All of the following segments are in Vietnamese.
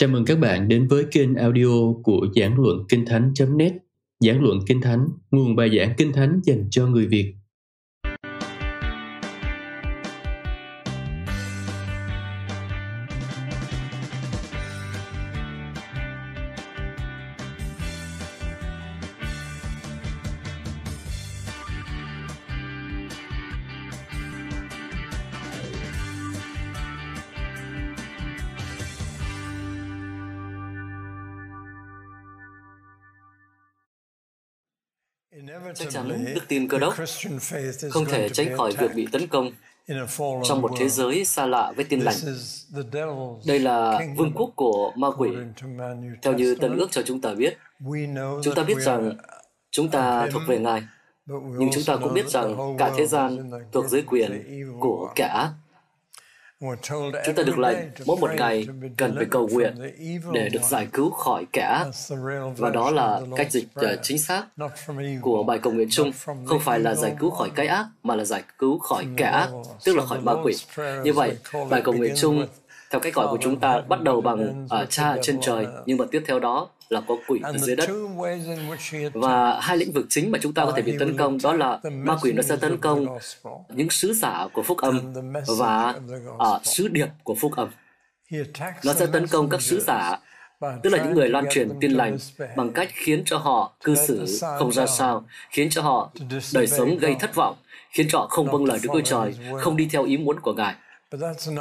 Chào mừng các bạn đến với kênh audio của Giảng Luận Kinh Thánh.net Giảng Luận Kinh Thánh, nguồn bài giảng Kinh Thánh dành cho người Việt. Tin cơ đốc không thể tránh khỏi việc bị tấn công trong một thế giới xa lạ với tin lành. Đây là vương quốc của ma quỷ. Theo như Tân ước cho chúng ta biết, chúng ta biết rằng chúng ta thuộc về Ngài, nhưng chúng ta cũng biết rằng cả thế gian thuộc dưới quyền của kẻ ác. Chúng ta được lệnh mỗi một ngày cần phải cầu nguyện để được giải cứu khỏi kẻ ác. Và đó là cách dịch uh, chính xác của bài cầu nguyện chung, không phải là giải cứu khỏi cái ác, mà là giải cứu khỏi kẻ ác, tức là khỏi ma quỷ. Như vậy, bài cầu nguyện chung theo cách gọi của chúng ta bắt đầu bằng uh, cha trên trời, nhưng mà tiếp theo đó là có quỷ ở dưới đất. Và hai lĩnh vực chính mà chúng ta có thể bị tấn công đó là ma quỷ nó sẽ tấn công những sứ giả của phúc âm và uh, sứ điệp của phúc âm. Nó sẽ tấn công các sứ giả tức là những người loan truyền tin lành bằng cách khiến cho họ cư xử không ra sao, khiến cho họ đời sống gây thất vọng, khiến cho họ không vâng lời Đức Chúa Trời, không đi theo ý muốn của Ngài.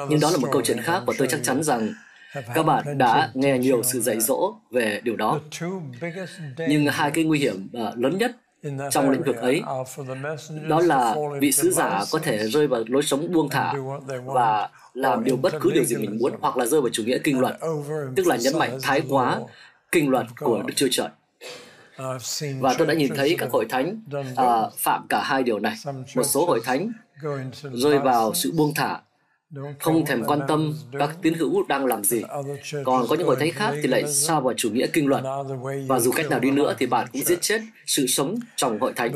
Nhưng đó là một câu chuyện khác và tôi chắc chắn rằng các bạn đã nghe nhiều sự dạy dỗ về điều đó. Nhưng hai cái nguy hiểm uh, lớn nhất trong lĩnh vực ấy đó là vị sứ giả có thể rơi vào lối sống buông thả và làm điều bất cứ điều gì mình muốn hoặc là rơi vào chủ nghĩa kinh luật, tức là nhấn mạnh thái quá kinh luật của Đức Chúa Trời. Và tôi đã nhìn thấy các hội thánh uh, phạm cả hai điều này. Một số hội thánh rơi vào sự buông thả không thèm quan tâm các tín hữu đang làm gì. Còn có những hội thánh khác thì lại sao vào chủ nghĩa kinh luật. Và dù cách nào đi nữa thì bạn cũng giết chết sự sống trong hội thánh.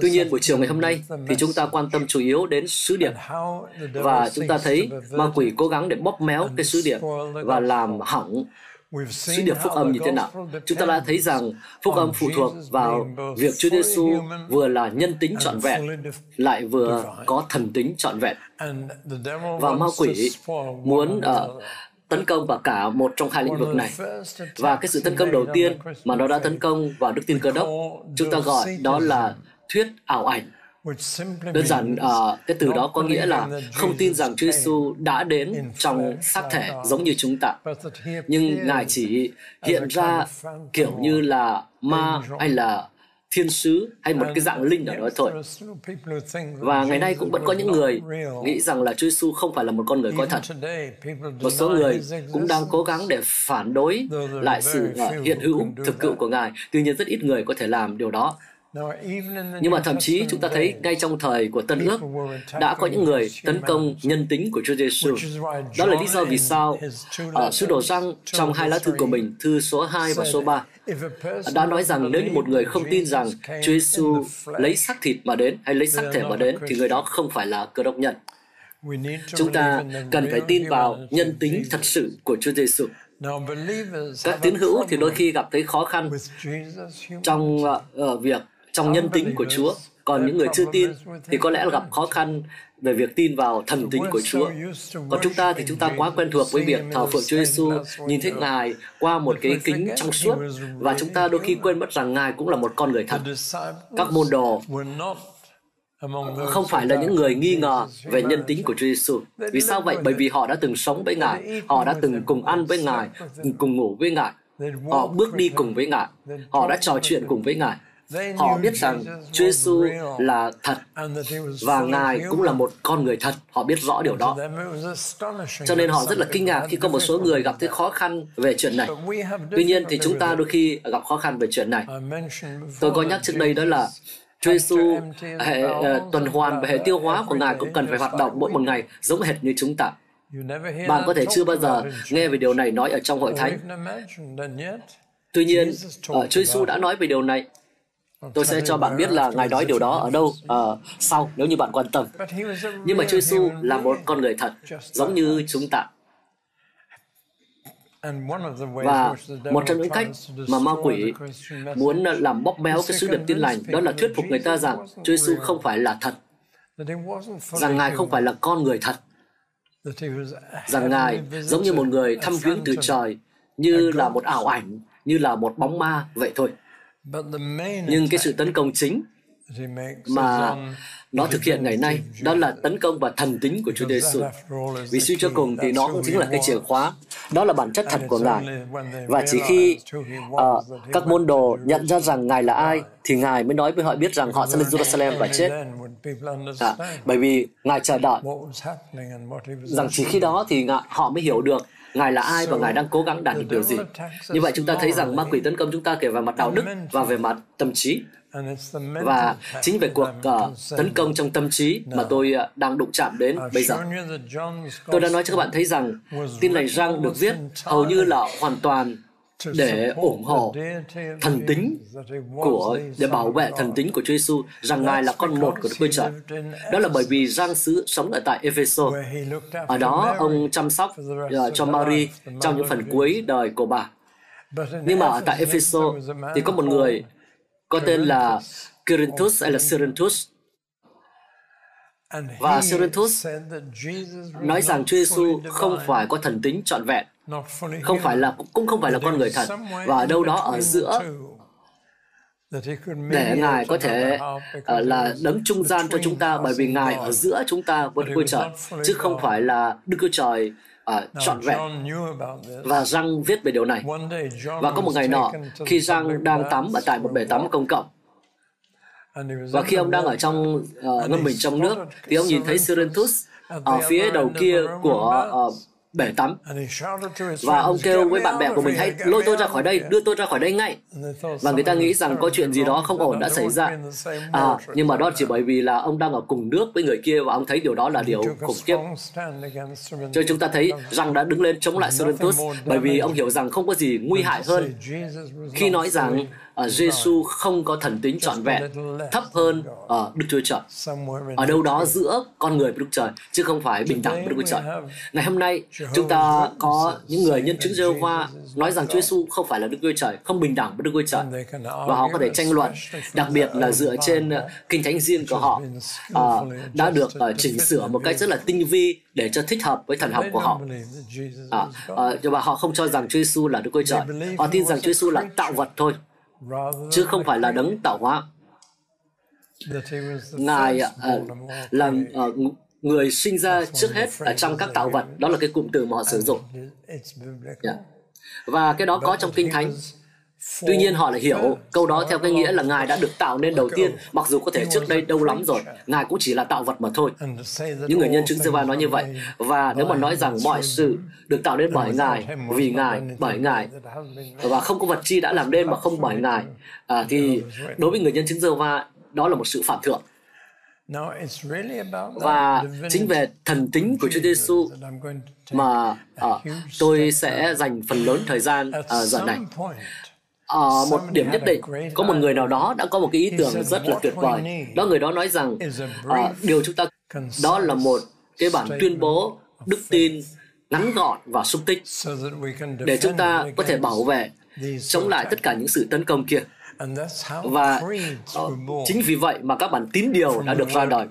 Tuy nhiên, buổi chiều ngày hôm nay thì chúng ta quan tâm chủ yếu đến sứ điệp. Và chúng ta thấy ma quỷ cố gắng để bóp méo cái sứ điệp và làm hỏng sứ điệp phúc âm như thế nào. Chúng ta đã thấy rằng phúc âm phụ thuộc vào việc Chúa Giêsu vừa là nhân tính trọn vẹn, lại vừa có thần tính trọn vẹn. Và ma quỷ muốn uh, tấn công vào cả một trong hai lĩnh vực này. Và cái sự tấn công đầu tiên mà nó đã tấn công vào đức tin cơ đốc, chúng ta gọi đó là thuyết ảo ảnh Đơn giản uh, cái từ đó có nghĩa là không tin rằng Chúa Giêsu đã đến trong xác thể giống như chúng ta, nhưng Ngài chỉ hiện ra kiểu như là ma hay là thiên sứ hay một cái dạng linh ở đó thôi. Và ngày nay cũng vẫn có những người nghĩ rằng là Chúa Giêsu không phải là một con người có thật. Một số người cũng đang cố gắng để phản đối lại sự uh, hiện hữu thực cựu của Ngài. Tuy nhiên rất ít người có thể làm điều đó. Nhưng mà thậm chí chúng ta thấy ngay trong thời của Tân Ước đã có những người tấn công nhân tính của Chúa Giêsu. Đó là lý do vì sao ở sứ đồ răng trong hai lá thư của mình, thư số 2 và số 3, đã nói rằng nếu như một người không tin rằng Chúa Giêsu lấy xác thịt mà đến hay lấy xác thể mà đến thì người đó không phải là cơ đốc nhân. Chúng ta cần phải tin vào nhân tính thật sự của Chúa Giêsu. Các tín hữu thì đôi khi gặp thấy khó khăn trong uh, việc trong nhân tính của Chúa. Còn những người chưa tin thì có lẽ là gặp khó khăn về việc tin vào thần tính của Chúa. Còn chúng ta thì chúng ta quá quen thuộc với việc thờ phượng Chúa Giêsu, nhìn thấy Ngài qua một cái kính trong suốt và chúng ta đôi khi quên mất rằng Ngài cũng là một con người thật. Các môn đồ không phải là những người nghi ngờ về nhân tính của Chúa Giêsu. Vì sao vậy? Bởi vì họ đã từng sống với Ngài, họ đã từng cùng ăn với Ngài, cùng ngủ với Ngài. Họ bước đi cùng với Ngài, họ đã trò chuyện cùng với Ngài. Họ biết rằng Chúa Giêsu là thật và Ngài cũng là một con người thật. Họ biết rõ điều đó. Cho nên họ rất là kinh ngạc khi có một số người gặp thấy khó khăn về chuyện này. Tuy nhiên thì chúng ta đôi khi gặp khó khăn về chuyện này. Tôi có nhắc trước đây đó là Chúa Giêsu hệ uh, tuần hoàn và hệ tiêu hóa của Ngài cũng cần phải hoạt động mỗi một ngày giống hệt như chúng ta. Bạn có thể chưa bao giờ nghe về điều này nói ở trong hội thánh. Tuy nhiên, uh, Chúa Giêsu đã nói về điều này Tôi sẽ cho bạn biết là Ngài nói điều đó ở đâu. Uh, sau nếu như bạn quan tâm. Nhưng mà Chúa Giêsu là một con người thật, giống như chúng ta. Và một trong những cách mà ma quỷ muốn làm bóp méo cái sứ điệp tin lành đó là thuyết phục người ta rằng Chúa Giêsu không phải là thật, rằng Ngài không phải là con người thật, rằng Ngài giống như một người thăm viếng từ trời, như là một ảo ảnh, như là một bóng ma vậy thôi. Nhưng cái sự tấn công chính mà nó thực hiện ngày nay đó là tấn công vào thần tính của Chúa Giêsu. Vì suy cho cùng thì nó cũng chính là cái chìa khóa, đó là bản chất thật của Ngài. Và chỉ khi uh, các môn đồ nhận ra rằng Ngài là ai, thì Ngài mới nói với họ biết rằng họ sẽ lên Jerusalem và chết. À, bởi vì Ngài chờ đợi rằng chỉ khi đó thì họ mới hiểu được Ngài là ai và Ngài đang cố gắng đạt được điều gì. Như vậy chúng ta thấy rằng ma quỷ tấn công chúng ta kể về mặt đạo đức và về mặt tâm trí. Và chính về cuộc uh, tấn công trong tâm trí mà tôi uh, đang đụng chạm đến bây giờ. Tôi đã nói cho các bạn thấy rằng tin lành răng được viết hầu như là hoàn toàn để ủng hộ thần tính của để bảo vệ thần tính của Chúa Giêsu rằng ngài là con một của Đức Chúa Trời. Đó là bởi vì Giang sứ sống ở tại Epheso. Ở đó ông chăm sóc uh, cho Mary trong những phần cuối đời của bà. Nhưng mà ở tại Epheso thì có một người có tên là Corinthus hay là Cerinthus. Và Cerinthus nói rằng Chúa Giêsu không phải có thần tính trọn vẹn, không phải là cũng không phải là con người thật, và ở đâu đó ở giữa để Ngài có thể uh, là đấng trung gian cho chúng ta bởi vì Ngài ở giữa chúng ta với Đức Chúa Trời, chứ không phải là Đức Chúa Trời uh, trọn vẹn. Và Răng viết về điều này. Và có một ngày nọ, khi Răng đang tắm ở tại một bể tắm công cộng, và khi ông đang ở trong uh, ngâm mình trong nước, thì ông nhìn thấy Serentus ở phía đầu kia của uh, bể tắm. Và ông kêu với bạn bè của mình hãy lôi tôi ra khỏi đây đưa tôi ra khỏi đây ngay. Và người ta nghĩ rằng có chuyện gì đó không ổn đã xảy ra. à, nhưng mà đó chỉ bởi vì là ông đang ở cùng nước với người kia và ông thấy điều đó là điều khủng khiếp. cho chúng ta thấy rằng đã đứng lên chống lại Serentus bởi vì ông hiểu rằng không có gì nguy hại hơn khi nói rằng uh, Giêsu không có thần tính trọn vẹn thấp hơn uh, Đức Chúa Trời. Ở đâu đó giữa con người và Đức Trời chứ không phải bình đẳng với Đức Chúa Trời. ngày hôm nay chúng ta có những người nhân chứng Jehovah nói rằng Chúa Giêsu không phải là Đức Chúa Trời không bình đẳng với Đức Chúa Trời. Và họ có thể tranh luận đặc biệt là dựa trên uh, kinh thánh riêng của họ uh, đã được uh, chỉnh sửa một cách rất là tinh vi để cho thích hợp với thần học của họ. À, uh, và họ không cho rằng Chúa Giêsu là Đức Chúa Trời. Họ tin rằng Chúa Giêsu là tạo vật thôi chứ không phải là đấng tạo hóa. Ngài uh, là uh, người sinh ra trước hết ở trong các tạo vật, đó là cái cụm từ mà họ sử dụng. Yeah. Dạ. Và cái đó có trong Kinh Thánh. Tuy nhiên họ lại hiểu câu đó theo cái nghĩa là Ngài đã được tạo nên đầu tiên, mặc dù có thể trước đây lâu lắm rồi, Ngài cũng chỉ là tạo vật mà thôi. Những người nhân chứng giê nói như vậy. Và nếu mà nói rằng mọi sự được tạo nên bởi Ngài, vì Ngài, bởi Ngài, và không có vật chi đã làm nên mà không bởi Ngài, à, thì đối với người nhân chứng giê đó là một sự phạm thượng. Và chính về thần tính của Chúa Giêsu mà uh, tôi sẽ dành phần lớn thời gian uh, giờ này ở ờ, một điểm nhất định. có một người nào đó đã có một cái ý tưởng rất là tuyệt vời. đó người đó nói rằng uh, điều chúng ta đó là một cái bản tuyên bố đức tin ngắn gọn và xúc tích để chúng ta có thể bảo vệ chống lại tất cả những sự tấn công kia và uh, chính vì vậy mà các bản tín điều đã được ra đời.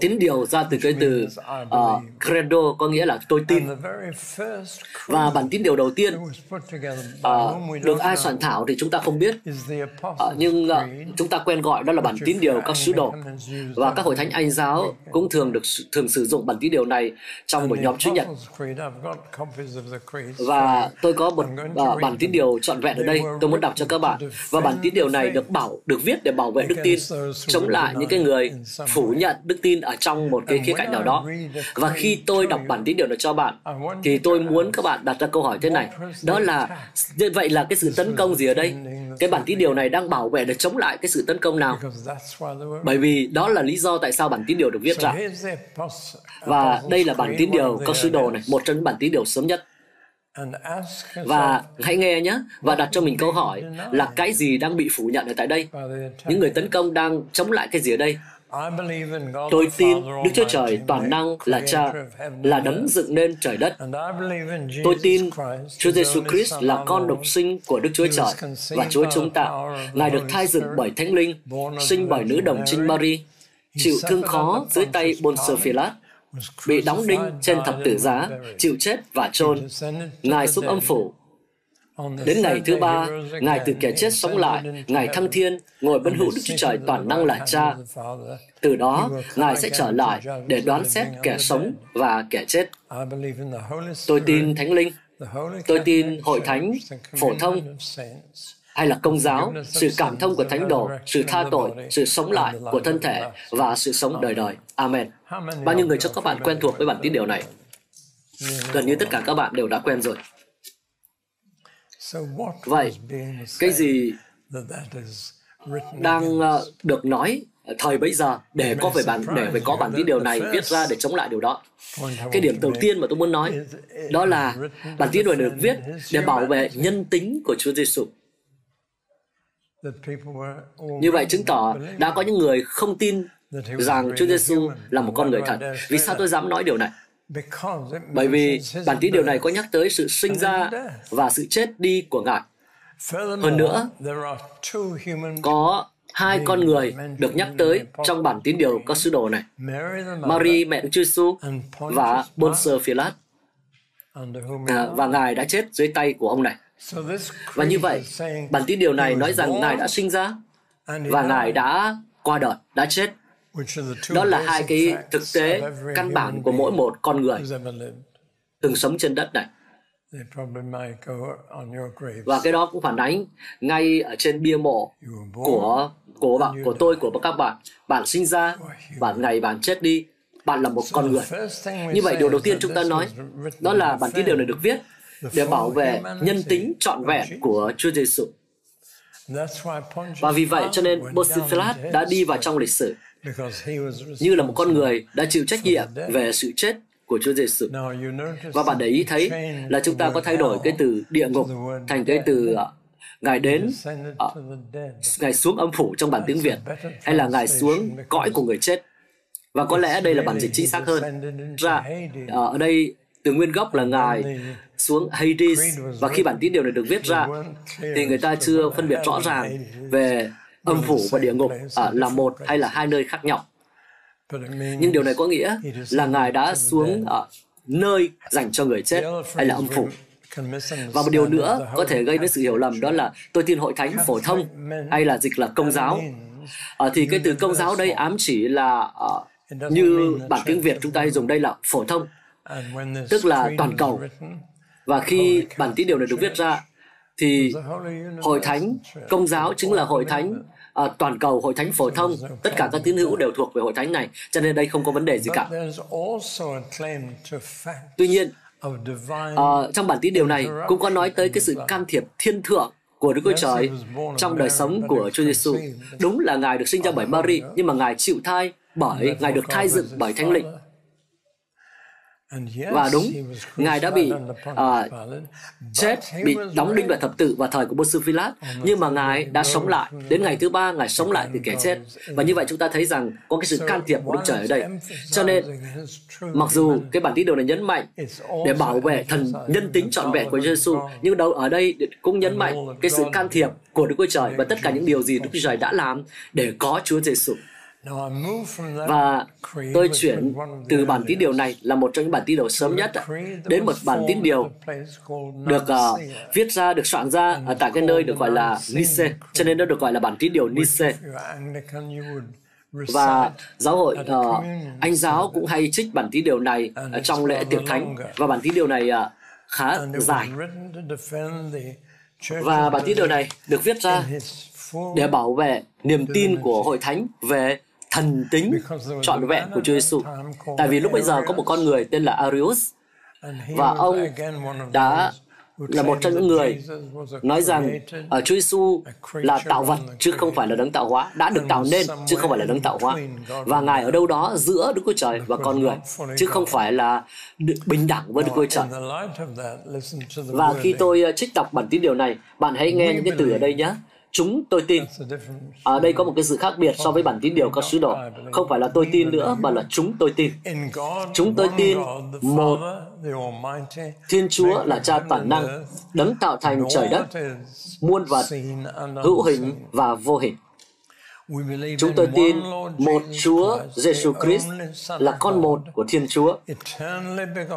Tín điều ra từ cái từ uh, credo có nghĩa là tôi tin. Và bản tín điều đầu tiên uh, được ai soạn thảo thì chúng ta không biết. Uh, nhưng uh, chúng ta quen gọi đó là bản tín điều các sứ đồ. Và các hội thánh Anh giáo cũng thường được thường sử dụng bản tín điều này trong một nhóm chúa nhật. Và tôi có một uh, bản tín điều trọn vẹn ở đây. Tôi muốn đọc cho các bạn. Và bản tín điều này được bảo được viết để bảo vệ đức tin chống lại những cái người phủ nhận đức tin ở trong một cái khía cạnh nào đó. và khi tôi đọc bản tín điều này cho bạn thì tôi muốn các bạn đặt ra câu hỏi thế này. đó là như vậy là cái sự tấn công gì ở đây? cái bản tín điều này đang bảo vệ để chống lại cái sự tấn công nào? Bởi vì đó là lý do tại sao bản tín điều được viết ra. và đây là bản tín điều có sứ đồ này một trong những bản tín điều sớm nhất và hãy nghe nhé và đặt cho mình câu hỏi là cái gì đang bị phủ nhận ở tại đây? Những người tấn công đang chống lại cái gì ở đây? Tôi tin Đức Chúa Trời toàn năng là Cha, là đấng dựng nên trời đất. Tôi tin Chúa Giêsu Christ là con độc sinh của Đức Chúa Trời và Chúa chúng ta. Ngài được thai dựng bởi Thánh Linh, sinh bởi nữ đồng trinh Mary, chịu thương khó dưới tay Pontius Pilate, bị đóng đinh trên thập tử giá, chịu chết và chôn. Ngài xuống âm phủ, Đến ngày thứ ba, Ngài từ kẻ chết sống lại, Ngài thăng thiên, ngồi bên hữu Đức Chúa Trời toàn năng là Cha. Từ đó, Ngài sẽ trở lại để đoán xét kẻ sống và kẻ chết. Tôi tin Thánh Linh, tôi tin Hội Thánh, Phổ Thông, hay là công giáo, sự cảm thông của thánh đồ, sự tha tội, sự sống lại của thân thể và sự sống đời đời. Amen. Bao nhiêu người cho các bạn quen thuộc với bản tin điều này? Gần như tất cả các bạn đều đã quen rồi. Vậy, cái gì đang ờ, được nói thời bây giờ để có về bản để phải có bản tin điều này viết ra để chống lại điều đó. Cái điểm đầu tiên mà tôi muốn nói đó là bản tin điều này được viết để bảo vệ nhân tính của Chúa Giêsu. Như vậy chứng tỏ đã có những người không tin rằng Chúa Giêsu là một con người thật. Vì sao tôi dám nói điều này? Bởi vì bản tin điều này có nhắc tới sự sinh ra và sự chết đi của Ngài. Hơn nữa, có hai con người được nhắc tới trong bản tín điều có sứ đồ này. Mary, mẹ Đức Chúa Giêsu và Bonser Philat. À, và Ngài đã chết dưới tay của ông này. Và như vậy, bản tín điều này nói rằng Ngài đã sinh ra và Ngài đã qua đời, đã chết đó là hai cái thực tế căn bản của mỗi một con người từng sống trên đất này. Và cái đó cũng phản ánh ngay ở trên bia mộ của của bạn, của tôi, của các bạn. Bạn sinh ra, bạn ngày bạn chết đi, bạn là một con người. Như vậy điều đầu tiên chúng ta nói đó là bản tin điều này được viết để bảo vệ nhân tính trọn vẹn của Chúa Giêsu. Và vì vậy cho nên Bosiphilat đã đi vào trong lịch sử như là một con người đã chịu trách nhiệm về sự chết của Chúa Giêsu. Và bạn để ý thấy là chúng ta có thay đổi cái từ địa ngục thành cái từ uh, Ngài đến, uh, Ngài xuống âm phủ trong bản tiếng Việt, hay là Ngài xuống cõi của người chết. Và có lẽ đây là bản dịch chính xác hơn. Ra, uh, ở đây từ nguyên gốc là Ngài xuống Hades. Và khi bản tín điều này được viết ra thì người ta chưa phân biệt rõ ràng về âm phủ và địa ngục à, là một hay là hai nơi khác nhau. Nhưng điều này có nghĩa là Ngài đã xuống ở nơi dành cho người chết hay là âm phủ. Và một điều nữa có thể gây đến sự hiểu lầm đó là tôi tin hội thánh phổ thông hay là dịch là công giáo. À, thì cái từ công giáo đây ám chỉ là uh, như bản tiếng Việt chúng ta hay dùng đây là phổ thông, tức là toàn cầu. Và khi bản tín điều này được viết ra, thì hội thánh công giáo chính là hội thánh. à, toàn cầu hội thánh phổ thông tất cả các tín hữu đều thuộc về hội thánh này cho nên đây không có vấn đề gì cả. tuy nhiên à, trong bản tín điều này cũng có nói tới cái sự can thiệp thiên thượng của Đức Chúa Trời trong đời sống của Chúa Giêsu. Đúng là Ngài được sinh ra bởi Mary, nhưng mà Ngài chịu thai bởi Ngài được thai dựng bởi Thánh Linh. Và đúng, Ngài đã bị uh, chết, bị đóng đinh vào thập tự vào thời của Bô Philat, nhưng mà Ngài đã sống lại. Đến ngày thứ ba, Ngài sống lại từ kẻ chết. Và như vậy chúng ta thấy rằng có cái sự can thiệp của Đức Trời ở đây. Cho nên, mặc dù cái bản tín điều này nhấn mạnh để bảo vệ thần nhân tính trọn vẹn của Giêsu, nhưng đâu ở đây cũng nhấn mạnh cái sự can thiệp của Đức Chúa Trời và tất cả những điều gì Đức Chúa Trời đã làm để có Chúa Giêsu. Và tôi chuyển từ bản tín điều này là một trong những bản tín điều sớm nhất đến một bản tín điều được uh, viết ra, được soạn ra ở tại cái nơi được gọi là Nice, cho nên nó được gọi là bản tín điều Nice. Và giáo hội uh, Anh giáo cũng hay trích bản tín điều này ở trong lễ tiệc thánh. và bản tín điều này uh, khá dài. Và bản tín điều này được viết ra để bảo vệ niềm tin của hội thánh về thần tính trọn vẹn của Chúa Giêsu. Tại vì lúc bây giờ có một con người tên là Arius và ông đã là một trong những người nói rằng ở Chúa Giêsu là tạo vật chứ không phải là đấng tạo hóa, đã được tạo nên chứ không phải là đấng tạo hóa. Và Ngài ở đâu đó giữa Đức Chúa Trời và con người chứ không phải là bình đẳng với Đức Chúa Trời. Và khi tôi trích đọc bản tín điều này, bạn hãy nghe những cái từ ở đây nhé chúng tôi tin. Ở à, đây có một cái sự khác biệt so với bản tín điều các sứ đồ. Không phải là tôi tin nữa, mà là chúng tôi tin. Chúng tôi tin một Thiên Chúa là cha toàn năng, đấng tạo thành trời đất, muôn vật, hữu hình và vô hình. Chúng tôi tin một Chúa Giêsu Christ là con một của Thiên Chúa,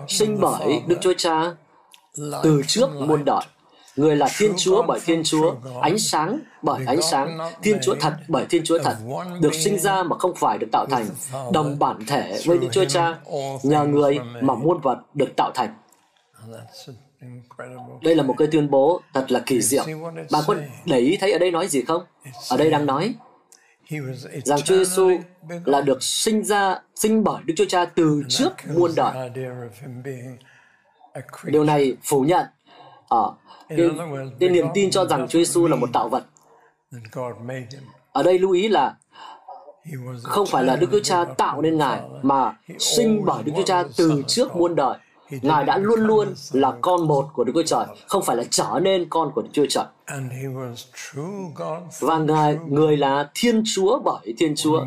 sinh bởi Đức Chúa Cha từ trước muôn đời. Người là Thiên Chúa bởi Thiên Chúa, ánh sáng bởi ánh sáng, Thiên Chúa thật bởi Thiên Chúa thật, được sinh ra mà không phải được tạo thành, đồng bản thể với Đức Chúa Cha, nhờ người mà muôn vật được tạo thành. Đây là một cái tuyên bố thật là kỳ diệu. Bạn có để ý thấy ở đây nói gì không? Ở đây đang nói rằng Chúa Giêsu là được sinh ra, sinh bởi Đức Chúa Cha từ trước muôn đời. Điều này phủ nhận ở cái, cái niềm tin cho rằng Chúa Giêsu là một tạo vật. Ở đây lưu ý là không phải là Đức Chúa Cha tạo nên Ngài, mà sinh bởi Đức Chúa Cha từ trước muôn đời. Ngài đã luôn luôn là con một của Đức Chúa Trời, không phải là trở nên con của Đức Chúa Trời. Và Ngài, người là Thiên Chúa bởi Thiên Chúa.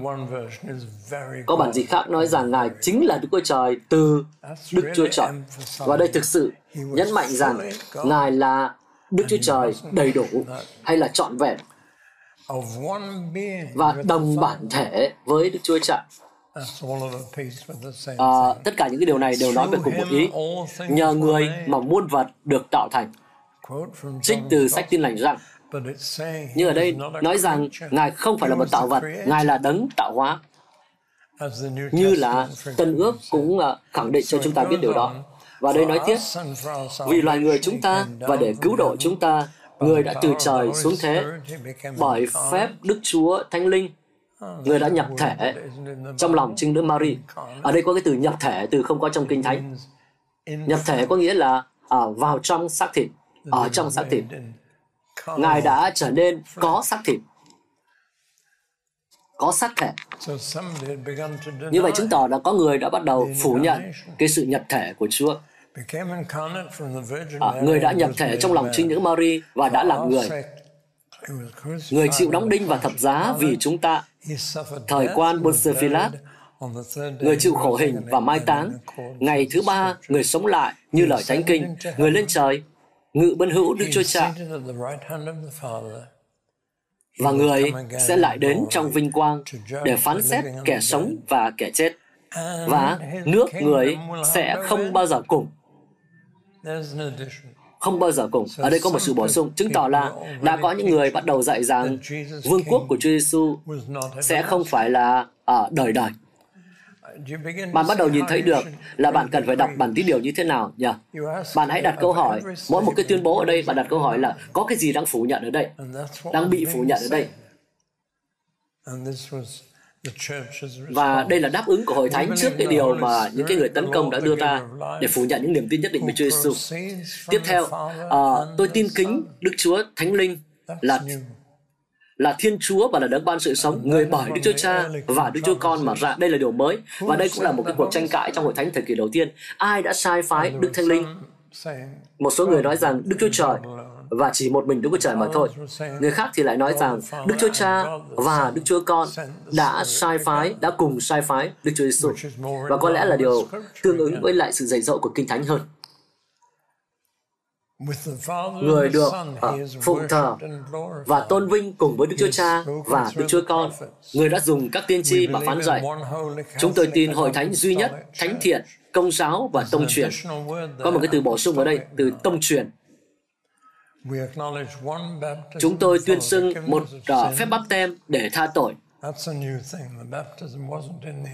Có bản dịch khác nói rằng Ngài chính là Đức Chúa Trời từ Đức Chúa Trời. Và đây thực sự nhấn mạnh rằng Ngài là Đức Chúa Trời đầy đủ hay là trọn vẹn và đồng bản thể với Đức Chúa Trời. À, tất cả những cái điều này đều nói về cùng một ý. Nhờ người mà muôn vật được tạo thành. Trích từ sách tin lành rằng, nhưng ở đây nói rằng Ngài không phải là một tạo vật, Ngài là đấng tạo hóa. Như là Tân ước cũng à, khẳng định cho chúng ta biết điều đó. Và đây nói tiếp, vì loài người chúng ta và để cứu độ chúng ta, người đã từ trời xuống thế bởi phép Đức Chúa Thánh Linh người đã nhập thể trong lòng trinh nữ Mary. Ở đây có cái từ nhập thể, từ không có trong kinh thánh. Nhập thể có nghĩa là ở vào trong xác thịt, ở trong xác thịt. Ngài đã trở nên có xác thịt, có xác thể. Như vậy chứng tỏ là có người đã bắt đầu phủ nhận cái sự nhập thể của Chúa. À, người đã nhập thể trong lòng trinh nữ Mary và đã làm người. Người chịu đóng đinh và thập giá vì chúng ta Thời quan Bonsefilat, người chịu khổ hình và mai táng. Ngày thứ ba, người sống lại như lời thánh kinh, người lên trời, ngự bên hữu Đức Chúa Cha. Và người sẽ lại đến trong vinh quang để phán xét kẻ sống và kẻ chết. Và nước người sẽ không bao giờ cùng không bao giờ cùng. Ở đây có một sự bổ sung, chứng tỏ là đã có những người bắt đầu dạy rằng vương quốc của Chúa Giêsu sẽ không phải là ở đời đời. Bạn bắt đầu nhìn thấy được là bạn cần phải đọc bản tín điều như thế nào nhỉ? Bạn hãy đặt câu hỏi, mỗi một cái tuyên bố ở đây, bạn đặt câu hỏi là có cái gì đang phủ nhận ở đây? Đang bị phủ nhận ở đây. Và đây là đáp ứng của hội thánh trước cái điều mà những cái người tấn công đã đưa ra để phủ nhận những niềm tin nhất định về Chúa Giêsu. Tiếp theo, uh, tôi tin kính Đức Chúa Thánh Linh là là Thiên Chúa và là đấng ban sự sống, người bởi Đức Chúa Cha và Đức Chúa Con mà ra. Đây là điều mới. Và đây cũng là một cái cuộc tranh cãi trong hội thánh thời kỳ đầu tiên. Ai đã sai phái Đức Thánh Linh? Một số người nói rằng Đức Chúa Trời và chỉ một mình Đức Chúa Trời mà thôi. Người khác thì lại nói rằng Đức Chúa Cha và Đức Chúa Con đã sai phái, đã cùng sai phái Đức Chúa Giêsu và có lẽ là điều tương ứng với lại sự dạy dỗ của Kinh Thánh hơn. Người được uh, phụng thờ và tôn vinh cùng với Đức Chúa Cha và Đức Chúa Con. Người đã dùng các tiên tri mà phán dạy. Chúng tôi tin hội thánh duy nhất, thánh thiện, công giáo và tông truyền. Có một cái từ bổ sung ở đây, từ tông truyền Chúng tôi tuyên xưng một uh, phép bắp tem để tha tội.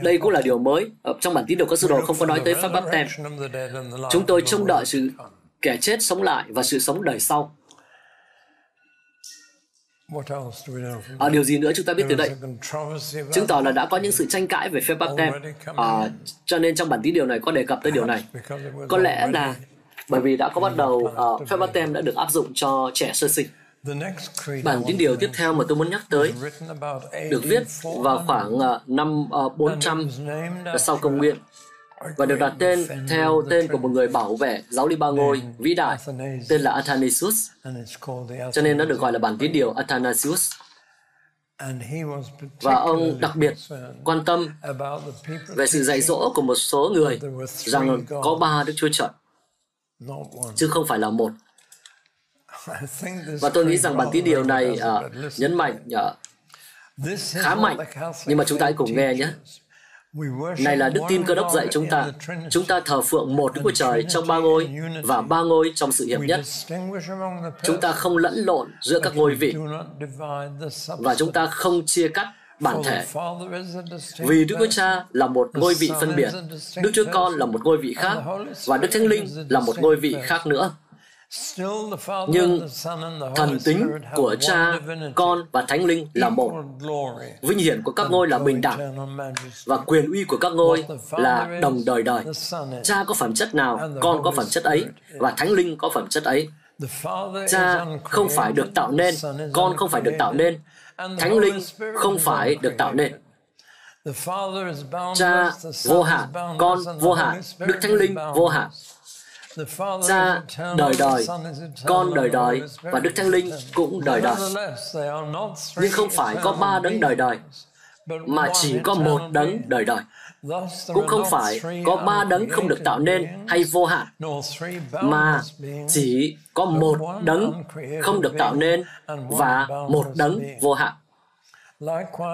Đây cũng là điều mới. Ở trong bản tín đồ các sư đồ không có nói tới phép bắp tem. Chúng tôi trông đợi sự kẻ chết sống lại và sự sống đời sau. À, điều gì nữa chúng ta biết từ đây? Chứng tỏ là đã có những sự tranh cãi về phép bắp tem. À, cho nên trong bản tín điều này có đề cập tới điều này. Có lẽ là bởi vì đã có bắt đầu uh, phép báp tem đã được áp dụng cho trẻ sơ sinh. Bản tín điều tiếp theo mà tôi muốn nhắc tới được viết vào khoảng uh, năm uh, 400 sau công nguyên. và được đặt tên theo tên của một người bảo vệ giáo lý ba ngôi vĩ đại tên là Athanasius. Cho nên nó được gọi là bản tín điều Athanasius. Và ông đặc biệt quan tâm về sự dạy dỗ của một số người rằng có ba Đức Chúa Trời, chứ không phải là một. Và tôi nghĩ rằng bản tín điều này uh, nhấn mạnh uh, khá mạnh, nhưng mà chúng ta hãy cùng nghe nhé. Này là đức tin cơ đốc dạy chúng ta. Chúng ta thờ phượng một Đức Chúa Trời trong ba ngôi và ba ngôi trong sự hiệp nhất. Chúng ta không lẫn lộn giữa các ngôi vị và chúng ta không chia cắt bản thể. Vì Đức Chúa Cha là một ngôi vị phân biệt, Đức Chúa Con là một ngôi vị khác và Đức Thánh Linh là một ngôi vị khác nữa. Nhưng thần tính của cha, con và thánh linh là một. Vinh hiển của các ngôi là bình đẳng và quyền uy của các ngôi là đồng đời đời. Cha có phẩm chất nào, con có phẩm chất ấy và thánh linh có phẩm chất ấy. Cha không phải được tạo nên, con không phải được tạo nên, thánh linh không phải được tạo nên. Cha vô hạn, con vô hạn, Đức Thánh Linh vô hạn. Cha đời đời, con đời đời và Đức Thánh Linh cũng đời đời. Nhưng không phải có ba đấng đời đời, mà chỉ có một đấng đời đời. Cũng không phải có ba đấng không được tạo nên hay vô hạn, mà chỉ có một đấng không được tạo nên và một đấng vô hạn.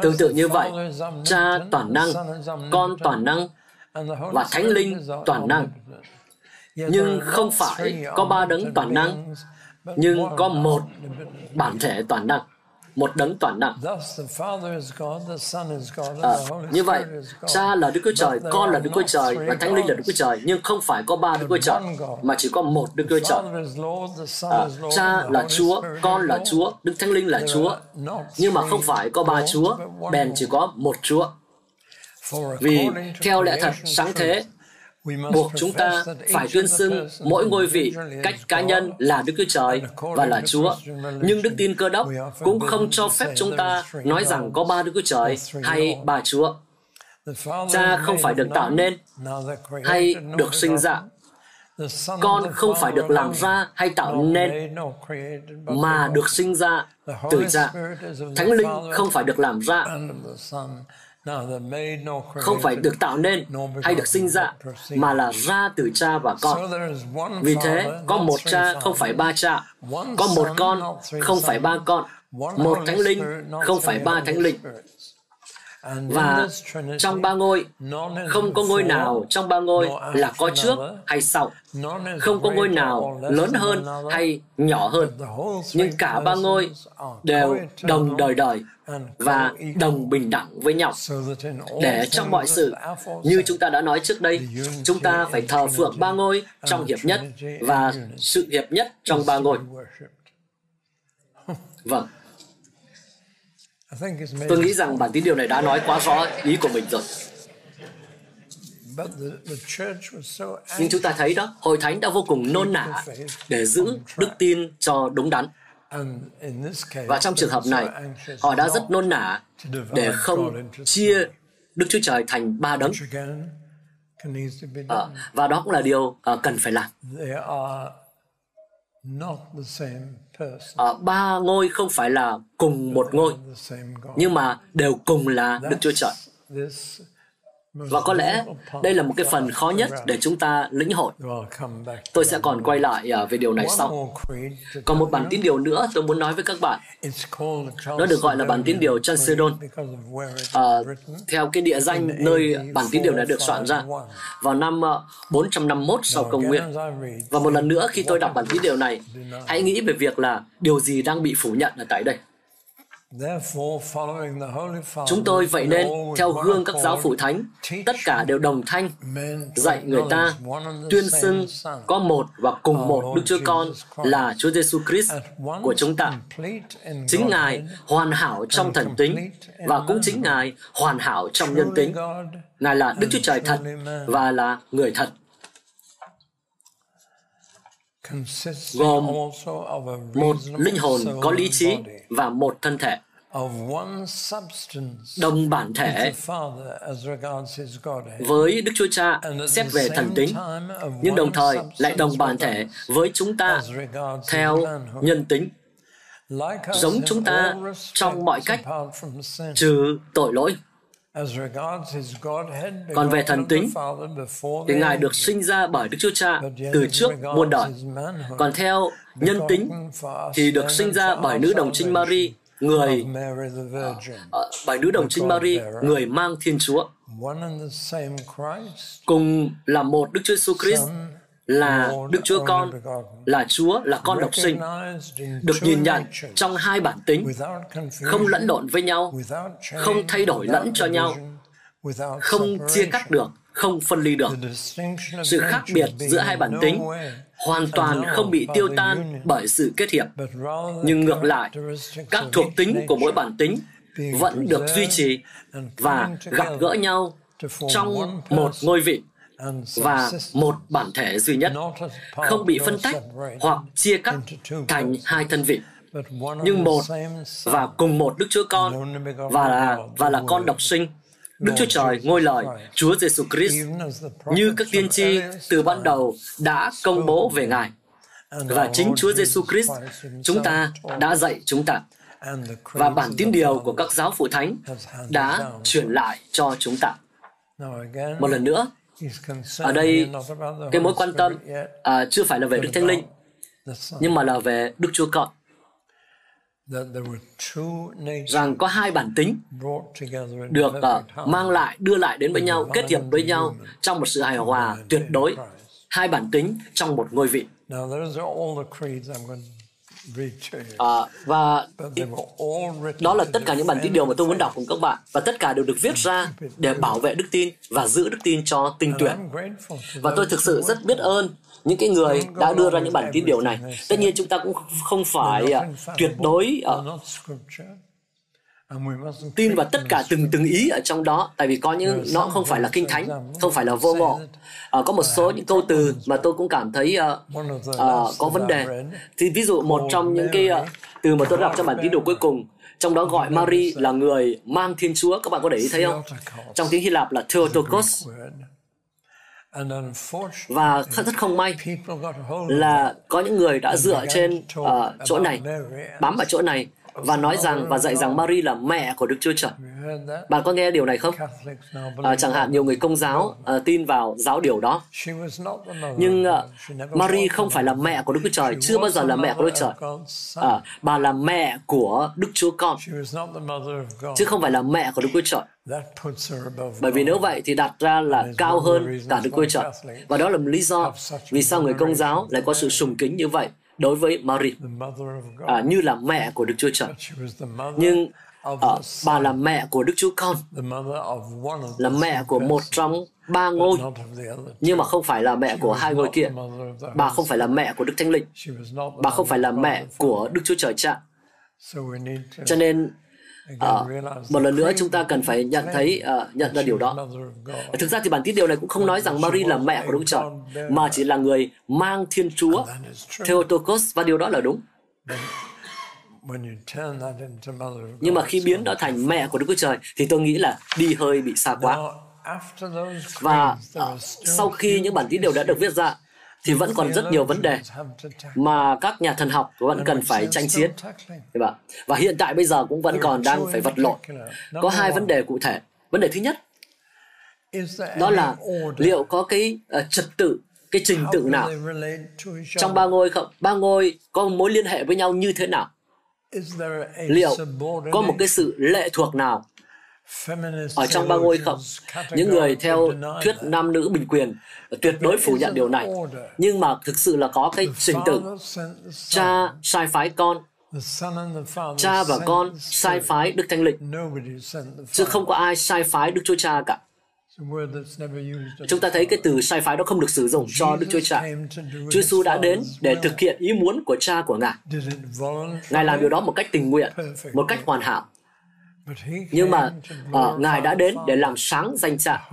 Tương tự như vậy, cha toàn năng, con toàn năng và thánh linh toàn năng nhưng không phải có ba đấng toàn năng, nhưng có một bản thể toàn năng một đấng toàn năng. À, như vậy, cha là Đức Chúa Trời, con là Đức Chúa Trời và Thánh Linh là Đức Chúa Trời, nhưng không phải có ba Đức Chúa Trời, mà chỉ có một Đức Chúa Trời. À, cha là Chúa, con là Chúa, Đức Thánh Linh là Chúa, nhưng mà không phải có ba Chúa, bèn chỉ có một Chúa. Vì theo lẽ thật sáng thế, buộc chúng ta phải tuyên xưng mỗi ngôi vị cách cá nhân là Đức Chúa Trời và là Chúa. Nhưng đức tin cơ đốc cũng không cho phép chúng ta nói rằng có ba Đức Chúa Trời hay ba Chúa. Cha không phải được tạo nên hay được sinh ra. Con không phải được làm ra hay tạo nên, mà được sinh ra từ cha. Thánh Linh không phải được làm ra, không phải được tạo nên hay được sinh ra mà là ra từ cha và con. Vì thế có một cha không phải ba cha. Có một con không phải ba con. Một thánh linh không phải ba thánh linh và trong ba ngôi không có ngôi nào trong ba ngôi là có trước hay sau. không có ngôi nào lớn hơn hay nhỏ hơn. nhưng cả ba ngôi đều đồng đời đời và đồng bình đẳng với nhau. để trong mọi sự như chúng ta đã nói trước đây chúng ta phải thờ phượng ba ngôi trong hiệp nhất và sự hiệp nhất trong ba ngôi. vâng Tôi nghĩ rằng bản tín điều này đã nói quá rõ ý của mình rồi. Nhưng chúng ta thấy đó, Hội Thánh đã vô cùng nôn nả để giữ đức tin cho đúng đắn. Và trong trường hợp này, họ đã rất nôn nả để không chia Đức Chúa Trời thành ba đấng. À, và đó cũng là điều à, cần phải làm. À, ba ngôi không phải là cùng một ngôi, nhưng mà đều cùng là Đức Chúa Trời. Và có lẽ đây là một cái phần khó nhất để chúng ta lĩnh hội. Tôi sẽ còn quay lại à, về điều này sau. Còn một bản tín điều nữa tôi muốn nói với các bạn. Nó được gọi là bản tín điều Chalcedon. À, theo cái địa danh nơi bản tín điều này được soạn ra vào năm 451 à, sau công nguyên. Và một lần nữa khi tôi đọc bản tín điều này, hãy nghĩ về việc là điều gì đang bị phủ nhận ở tại đây. Chúng tôi vậy nên, theo gương các giáo phụ thánh, tất cả đều đồng thanh dạy người ta tuyên xưng có một và cùng một Đức Chúa Con là Chúa Giêsu Christ của chúng ta. Chính Ngài hoàn hảo trong thần tính và cũng chính Ngài hoàn hảo trong nhân tính. Ngài là Đức Chúa Trời thật và là người thật gồm một linh hồn có lý trí và một thân thể. đồng bản thể với Đức Chúa Cha xét về thần tính, nhưng đồng thời lại đồng bản thể với chúng ta theo nhân tính, giống chúng ta trong mọi cách trừ tội lỗi. Còn về thần tính, thì Ngài được sinh ra bởi Đức Chúa Cha từ trước muôn đời. Còn theo nhân tính, thì được sinh ra bởi nữ đồng trinh Mary người uh, bởi nữ đồng trinh Mary, người mang Thiên Chúa. Cùng là một Đức Chúa Jesus Christ, là Đức Chúa Con, là Chúa, là con độc sinh, được nhìn nhận trong hai bản tính, không lẫn lộn với nhau, không thay đổi lẫn cho nhau, không chia cắt được, không phân ly được. Sự khác biệt giữa hai bản tính hoàn toàn không bị tiêu tan bởi sự kết hiệp, nhưng ngược lại, các thuộc tính của mỗi bản tính vẫn được duy trì và gặp gỡ nhau trong một ngôi vị và một bản thể duy nhất, không bị phân tách hoặc chia cắt thành hai thân vị, nhưng một và cùng một Đức Chúa Con và là và là con độc sinh. Đức Chúa Trời ngôi lời Chúa Giêsu Christ như các tiên tri từ ban đầu đã công bố về Ngài. và chính Chúa Giêsu Christ chúng ta đã dạy chúng ta. và bản tín điều của các giáo phụ thánh đã truyền lại cho chúng ta. Một lần nữa, ở đây cái mối quan tâm à, chưa phải là về Đức Thánh Linh, nhưng mà là về Đức Chúa Con rằng có hai bản tính được uh, mang lại, đưa lại đến với nhau, kết hiệp với nhau trong một sự hài hòa tuyệt đối. Hai bản tính trong một ngôi vị. À, và đó là tất cả những bản tin điều mà tôi muốn đọc cùng các bạn. Và tất cả đều được viết ra để bảo vệ đức tin và giữ đức tin cho tinh tuyển. Và tôi thực sự rất biết ơn những cái người đã đưa ra những bản tin điều này. tất nhiên chúng ta cũng không phải uh, tuyệt đối uh, tin vào tất cả từng từng ý ở trong đó tại vì có những nó không phải là kinh thánh không phải là vô ngộ à, có một số những câu từ mà tôi cũng cảm thấy uh, uh, có vấn đề. Thì ví dụ một trong những cái uh, từ mà tôi đọc trong bản tín đồ cuối cùng trong đó gọi Mary là người mang Thiên Chúa. Các bạn có để ý thấy không? Trong tiếng Hy Lạp là Theotokos. và rất không may là có những người đã dựa trên uh, chỗ này bám vào chỗ này và nói rằng và dạy rằng Mary là mẹ của Đức Chúa Trời. Bạn có nghe điều này không? À, chẳng hạn nhiều người công giáo à, tin vào giáo điều đó. Nhưng à, Mary không phải là mẹ của Đức Chúa Trời, chưa bao giờ là mẹ của Đức Chúa Trời. À, bà là mẹ của Đức Chúa Con, chứ không phải là mẹ của Đức Chúa Trời. Bởi vì nếu vậy thì đặt ra là cao hơn cả Đức Chúa Trời. Và đó là một lý do vì sao người công giáo lại có sự sùng kính như vậy đối với Mary. À, như là mẹ của Đức Chúa Trời. Nhưng à, bà là mẹ của Đức Chúa Con, là mẹ của một trong ba ngôi, nhưng mà không phải là mẹ của hai ngôi kia. Bà không phải là mẹ của Đức Thánh Linh. Bà không phải là mẹ của Đức Chúa Trời Cha. Cho nên À, một lần nữa chúng ta cần phải nhận thấy uh, nhận ra điều đó. Thực ra thì bản tin điều này cũng không nói rằng Mary là mẹ của Đức Trời, mà chỉ là người mang Thiên Chúa, Theotokos và điều đó là đúng. Nhưng mà khi biến nó thành mẹ của Đức Chúa Trời thì tôi nghĩ là đi hơi bị xa quá. Và uh, sau khi những bản tin điều đã được viết ra, thì vẫn còn rất nhiều vấn đề mà các nhà thần học vẫn cần phải tranh chiến. Và hiện tại bây giờ cũng vẫn còn đang phải vật lộn. Có hai vấn đề cụ thể. Vấn đề thứ nhất, đó là liệu có cái uh, trật tự, cái trình tự nào trong ba ngôi không? Ba ngôi có mối liên hệ với nhau như thế nào? Liệu có một cái sự lệ thuộc nào ở trong ba ngôi không? Những người theo thuyết nam nữ bình quyền tuyệt đối phủ nhận điều này. Nhưng mà thực sự là có cái trình tự. Cha sai phái con, cha và con sai phái Đức Thánh Linh. Chứ không có ai sai phái Đức Chúa Cha cả. Chúng ta thấy cái từ sai phái đó không được sử dụng cho Đức Chúa Cha. Chúa Giêsu đã đến để thực hiện ý muốn của cha của Ngài. Ngài làm điều đó một cách tình nguyện, một cách hoàn hảo nhưng mà uh, ngài đã đến để làm sáng danh cha.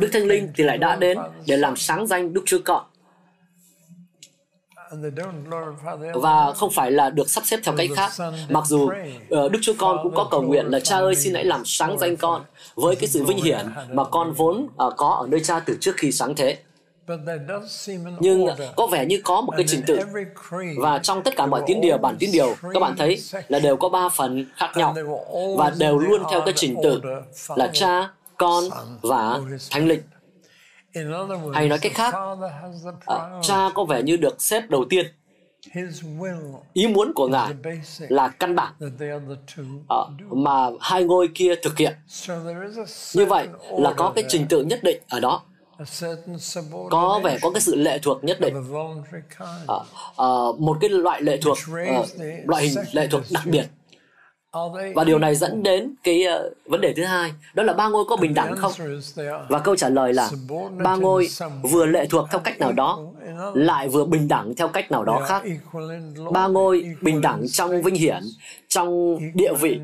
Đức thánh linh thì lại đã đến để làm sáng danh đức chúa con. Và không phải là được sắp xếp theo cách khác. Mặc dù uh, Đức Chúa Con cũng có cầu nguyện là Cha ơi xin hãy làm sáng danh con với cái sự vinh hiển mà con vốn uh, có ở nơi Cha từ trước khi sáng thế. Nhưng có vẻ như có một cái trình tự. và trong tất cả mọi tín điều, bản tín điều các bạn thấy là đều có ba phần khác nhau. và đều luôn theo cái trình tự là cha, con và thánh linh. Hay nói cách khác, à, cha có vẻ như được xếp đầu tiên. Ý muốn của Ngài là căn bản à, mà hai ngôi kia thực hiện. Như vậy là có cái trình tự nhất định ở đó có vẻ có cái sự lệ thuộc nhất định. à, à, một cái loại lệ thuộc à, loại hình lệ thuộc đặc biệt. và điều này dẫn đến cái uh, vấn đề thứ hai đó là ba ngôi có bình đẳng không? và câu trả lời là ba ngôi vừa lệ thuộc theo cách nào đó lại vừa bình đẳng theo cách nào đó khác? ba ngôi bình đẳng trong vinh hiển trong địa vị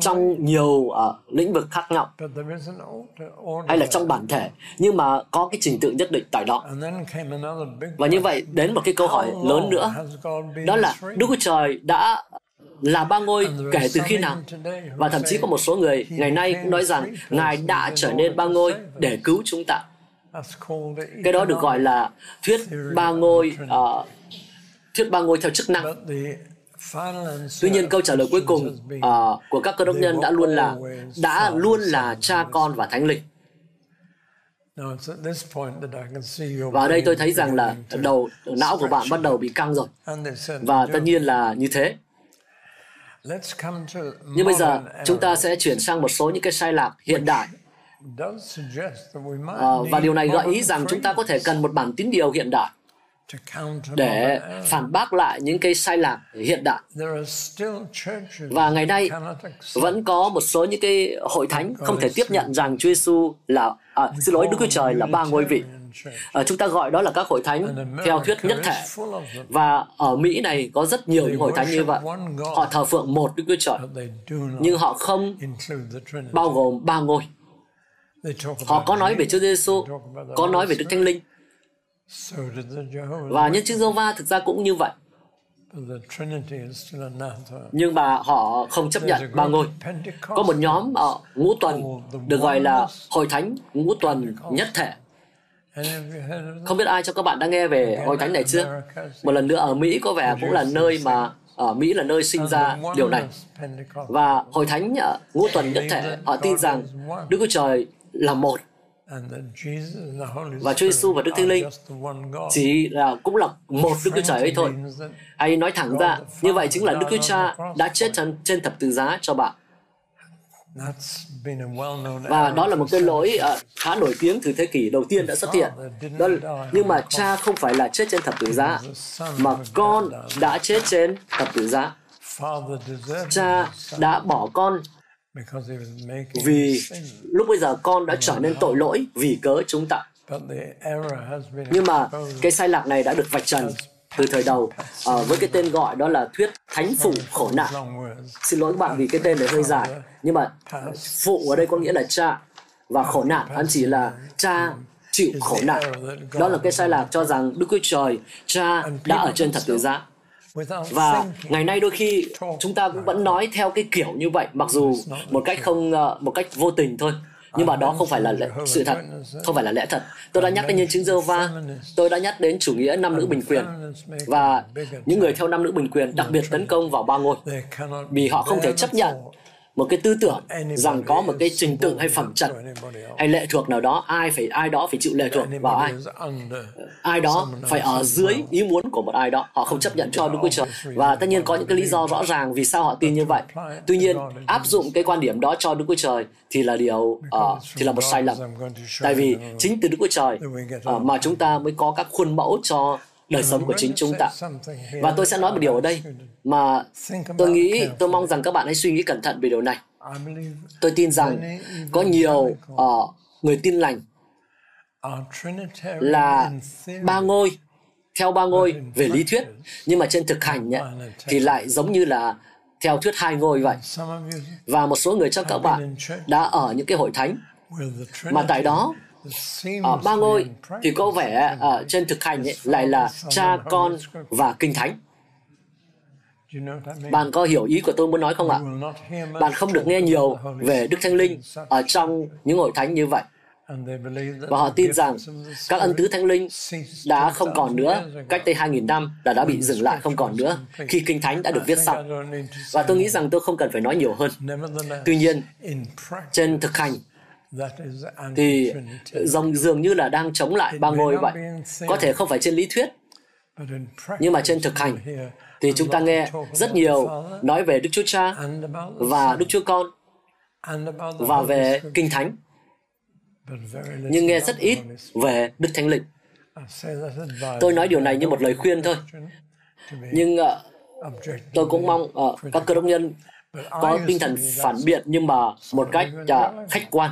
trong nhiều uh, lĩnh vực khác nhau. Hay là trong bản thể nhưng mà có cái trình tự nhất định tại đó. Và như vậy đến một cái câu hỏi lớn nữa. đó là Đức Chúa Trời đã là ba ngôi kể từ khi nào? và thậm chí có một số người ngày nay cũng nói rằng ngài đã trở nên ba ngôi để cứu chúng ta. cái đó được gọi là thuyết ba ngôi uh, thuyết ba ngôi theo chức năng Tuy nhiên câu trả lời cuối cùng uh, của các cơ đốc nhân đã luôn là đã luôn là cha con và thánh linh. Và ở đây tôi thấy rằng là đầu não của bạn bắt đầu bị căng rồi. Và tất nhiên là như thế. Nhưng bây giờ chúng ta sẽ chuyển sang một số những cái sai lạc hiện đại. Uh, và điều này gợi ý rằng chúng ta có thể cần một bản tín điều hiện đại để phản bác lại những cái sai lạc hiện đại. Và ngày nay vẫn có một số những cái hội thánh không thể tiếp nhận rằng Chúa Giêsu là à, xin lỗi Đức Chúa Trời là ba ngôi vị. À, chúng ta gọi đó là các hội thánh theo thuyết nhất thể. Và ở Mỹ này có rất nhiều những hội thánh như vậy. Họ thờ phượng một Đức Chúa Trời, nhưng họ không bao gồm ba ngôi. Họ có nói về Chúa Giêsu, có nói về Đức Thánh Linh, và nhân chứng Giê-hô-va thực ra cũng như vậy. Nhưng mà họ không chấp nhận ba ngôi. Có một nhóm ở ngũ tuần được gọi là Hội Thánh Ngũ Tuần Nhất Thể. Không biết ai cho các bạn đã nghe về Hội Thánh này chưa? Một lần nữa ở Mỹ có vẻ cũng là nơi mà ở Mỹ là nơi sinh ra điều này. Và Hội Thánh Ngũ Tuần Nhất Thể, họ tin rằng Đức Chúa Trời là một và Chúa Giêsu và Đức Thánh Linh chỉ là cũng là một Đức Chúa Trời ấy thôi. Hay nói thẳng ra, như vậy chính là Đức Chúa Cha đã chết trên, trên thập tự giá cho bạn. Và đó là một cái lỗi uh, khá nổi tiếng từ thế kỷ đầu tiên đã xuất hiện. Đó, nhưng mà cha không phải là chết trên thập tự giá, mà con đã chết trên thập tự giá. Cha đã bỏ con vì lúc bây giờ con đã trở nên tội lỗi vì cớ chúng ta. Nhưng mà cái sai lạc này đã được vạch trần từ thời đầu uh, với cái tên gọi đó là thuyết thánh phụ khổ nạn. Xin lỗi các bạn vì cái tên này hơi dài, nhưng mà phụ ở đây có nghĩa là cha và khổ nạn anh chỉ là cha chịu khổ nạn. Đó là cái sai lạc cho rằng Đức Chúa Trời, cha đã ở trên thập tự giá và ngày nay đôi khi chúng ta cũng vẫn nói theo cái kiểu như vậy mặc dù một cách không ờ, một cách vô tình thôi. Nhưng mà đó không phải là lẽ, sự thật không phải là lẽ thật. Tôi đã nhắc đến nhân chứng dơ va tôi đã nhắc đến chủ nghĩa nam nữ bình quyền. và những người theo nam nữ bình quyền đặc biệt tấn công vào ba ngôi vì họ không thể chấp nhận một cái tư tưởng rằng có một cái trình tự hay phẩm chất hay lệ thuộc nào đó ai phải ai đó phải chịu lệ thuộc vào ai. ai đó phải ở dưới ý muốn của một ai đó họ không chấp nhận cho Đức Chúa Trời. Và tất nhiên có những cái lý do rõ ràng vì sao họ tin như vậy. tuy nhiên áp dụng cái quan điểm đó cho Đức Chúa Trời thì là điều uh, thì là một sai lầm. tại vì chính từ Đức Chúa Trời uh, mà chúng ta mới có các khuôn mẫu cho đời sống của chính chúng ta. Và tôi sẽ nói một điều ở đây mà tôi nghĩ, tôi mong rằng các bạn hãy suy nghĩ cẩn thận về điều này. Tôi tin rằng có nhiều uh, người tin lành là ba ngôi, theo ba ngôi về lý thuyết, nhưng mà trên thực hành nhé, thì lại giống như là theo thuyết hai ngôi vậy. Và một số người trong các bạn đã ở những cái hội thánh mà tại đó ở ba ngôi thì có vẻ ở trên thực hành ấy, lại là cha con và kinh thánh. Bạn có hiểu ý của tôi muốn nói không ạ? Bạn không được nghe nhiều về đức thánh linh ở trong những hội thánh như vậy. Và họ tin rằng các ân tứ thánh linh đã không còn nữa cách đây 2.000 năm là đã bị dừng lại không còn nữa khi kinh thánh đã được viết xong. Và tôi nghĩ rằng tôi không cần phải nói nhiều hơn. Tuy nhiên trên thực hành thì dòng dường như là đang chống lại ba ngôi vậy có thể không phải trên lý thuyết nhưng mà trên thực hành. thì chúng ta nghe rất nhiều nói về Đức Chúa Cha và Đức Chúa Con và về Kinh Thánh. Nhưng nghe rất ít về Đức Thánh Linh. Tôi nói điều này như một lời khuyên thôi. Nhưng uh, tôi cũng mong uh, các cơ đốc nhân có tinh thần phản biện nhưng mà một cách uh, khách quan.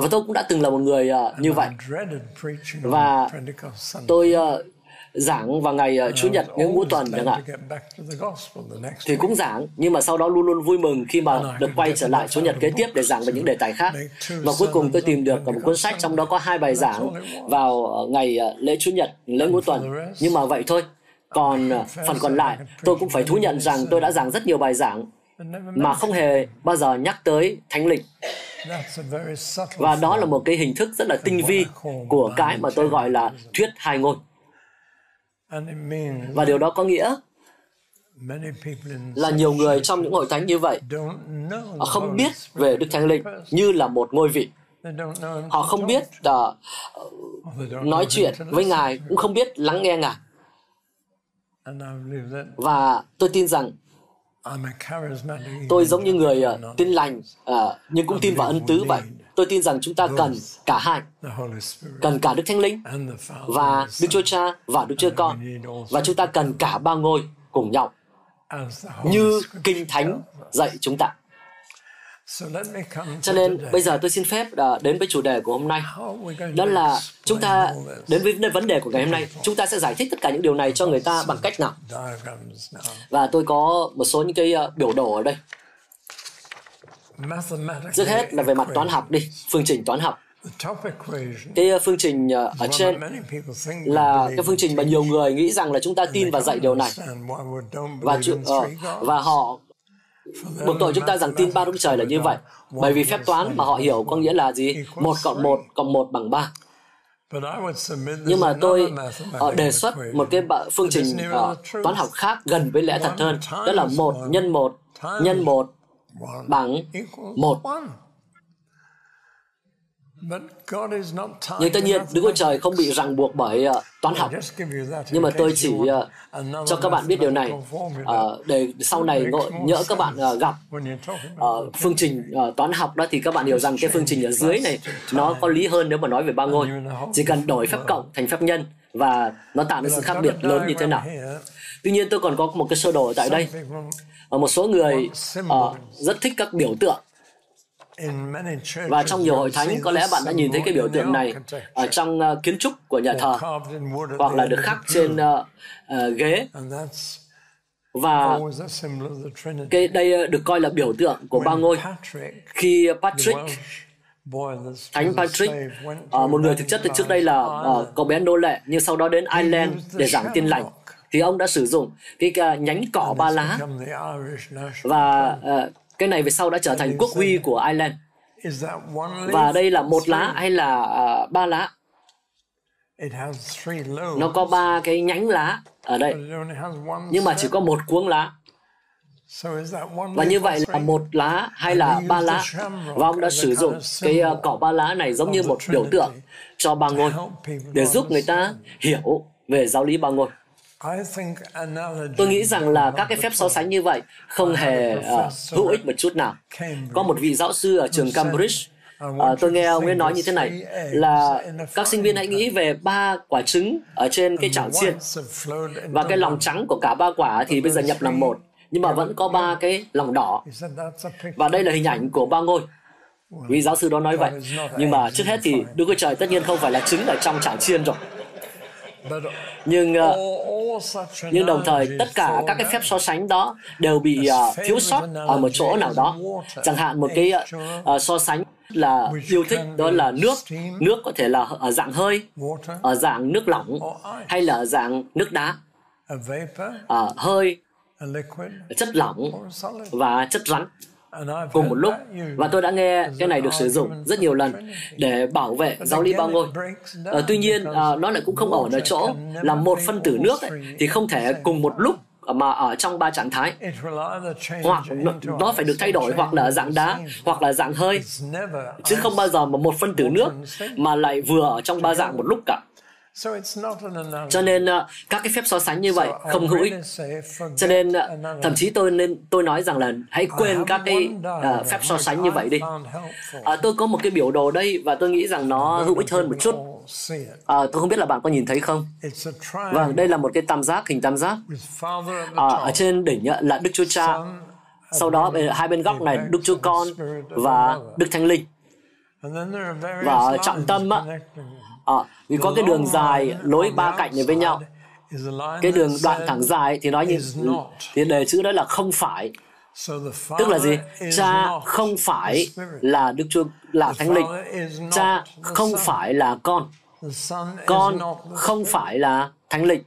Và tôi cũng đã từng là một người uh, như vậy. Và tôi uh, giảng vào ngày uh, Chủ nhật những ngũ tuần chẳng hạn. thì cũng giảng nhưng mà sau đó luôn luôn vui mừng khi mà được quay trở lại Chủ nhật kế tiếp để giảng về những đề tài khác. và cuối cùng tôi tìm được một cuốn sách trong đó có hai bài giảng vào ngày uh, lễ Chủ nhật lễ ngũ tuần. nhưng mà vậy thôi. Còn phần còn lại tôi cũng phải thú nhận rằng tôi đã giảng rất nhiều bài giảng mà không hề bao giờ nhắc tới thánh linh. Và đó là một cái hình thức rất là tinh vi của cái mà tôi gọi là thuyết hai ngôn và điều đó có nghĩa là nhiều người trong những hội thánh như vậy không biết về Đức Thánh Linh như là một ngôi vị. Họ không biết uh, nói chuyện với Ngài, cũng không biết lắng nghe Ngài. Và tôi tin rằng tôi giống như người uh, tin lành, uh, nhưng cũng tin vào ân tứ vậy. Tôi tin rằng chúng ta cần cả hai, cần cả Đức Thánh Linh và Đức Chúa Cha và Đức Chúa Con. Và chúng ta cần cả ba ngôi cùng nhau, như Kinh Thánh dạy chúng ta. Cho nên bây giờ tôi xin phép đến với chủ đề của hôm nay. Đó là chúng ta đến với vấn đề của ngày hôm nay. Chúng ta sẽ giải thích tất cả những điều này cho người ta bằng cách nào. Và tôi có một số những cái ờ, biểu đồ ở đây. Trước hết là về mặt toán học đi, phương trình toán học. Cái uh, phương trình ở trên là cái phương trình mà nhiều người nghĩ rằng là chúng ta tin và dạy điều này. Và uh, và họ buộc tội chúng ta rằng tin ba đúng Trời là như vậy. Bởi vì phép toán mà họ hiểu có nghĩa là gì? Một cộng một cộng một bằng ba. Nhưng mà tôi uh, đề xuất một cái phương trình uh, toán học khác gần với lẽ thật hơn. Đó là một nhân một nhân một bằng một. Nhưng tất nhiên, Đức Chúa Trời không bị ràng buộc bởi uh, toán học. Nhưng mà tôi chỉ uh, cho các bạn biết điều này uh, để sau này ngộ, nhỡ các bạn uh, gặp uh, phương trình uh, toán học đó thì các bạn hiểu rằng cái phương trình ở dưới này nó có lý hơn nếu mà nói về ba ngôi. Chỉ cần đổi phép cộng thành phép nhân và nó tạo ra sự khác biệt lớn như thế nào. Tuy nhiên tôi còn có một cái sơ đồ tại đây. Uh, một số người uh, rất thích các biểu tượng và trong nhiều hội thánh có lẽ bạn đã nhìn thấy cái biểu tượng này ở trong uh, kiến trúc của nhà thờ hoặc là được khắc trên uh, uh, ghế. Và cái đây được coi là biểu tượng của ba ngôi. Khi Patrick Thánh Patrick, uh, một người thực chất từ trước đây là uh, cậu bé nô lệ, nhưng sau đó đến Ireland để giảng tin lành, thì ông đã sử dụng cái uh, nhánh cỏ ba lá. và uh, cái này về sau đã trở thành quốc huy của Ireland. Và đây là một lá hay là uh, ba lá? Nó có ba cái nhánh lá ở đây, nhưng mà chỉ có một cuống lá. Và như vậy là một lá hay là ba lá Và ông đã sử dụng cái uh, cỏ ba lá này giống như một biểu tượng cho ba ngôi để giúp người ta hiểu về giáo lý ba ngôi. Tôi nghĩ rằng là các cái phép so sánh như vậy không hề uh, hữu ích một chút nào. Có một vị giáo sư ở trường Cambridge À, tôi nghe ông ấy nói như thế này là các sinh viên hãy nghĩ về ba quả trứng ở trên cái chảo chiên. và cái lòng trắng của cả ba quả thì bây giờ nhập làm một. Nhưng mà vẫn có ba cái lòng đỏ. Và đây là hình ảnh của ba ngôi. Vì giáo sư đó nói vậy. nhưng mà trước hết thì Đức Chúa Trời tất nhiên không phải là trứng ở trong chảo chiên rồi nhưng uh, nhưng đồng thời tất cả các cái phép so sánh đó đều bị uh, thiếu sót ở một chỗ nào đó. chẳng hạn một cái uh, so sánh là yêu thích đó là nước. nước có thể là ở dạng hơi ở dạng nước lỏng hay là ở dạng nước đá. Uh, hơi chất lỏng và chất rắn cùng một lúc. và tôi đã nghe cái này được sử dụng rất nhiều lần để bảo vệ giáo lý ba ngôi. à, tuy nhiên à, nó lại cũng không ổn ở chỗ là một phân tử nước ấy, thì không thể cùng một lúc mà ở trong ba trạng thái. Hoặc nó phải được thay đổi hoặc là dạng đá hoặc là dạng hơi. Chứ không bao giờ mà một phân tử nước mà lại vừa ở trong ba dạng một lúc cả cho nên uh, các cái phép so sánh như vậy không hữu ích. cho nên uh, thậm chí tôi nên tôi nói rằng là hãy quên các cái uh, phép so sánh như vậy đi. tôi có một cái biểu đồ đây và tôi nghĩ rằng nó hữu ích hơn một chút. uh, tôi không biết là bạn có nhìn thấy không? Vâng đây là một cái tam giác hình tam giác. uh, ở trên đỉnh là đức chúa cha. sau đó hai bên góc này đức chúa con và đức thánh linh. Và trọng tâm á, à, vì có cái đường dài nối ba cạnh này với nhau. Cái đường đoạn thẳng dài thì nói như thì đề chữ đó là không phải. Tức là gì? Cha không phải là đức chúa là thánh linh. Cha không phải là con. Con không phải là thánh linh.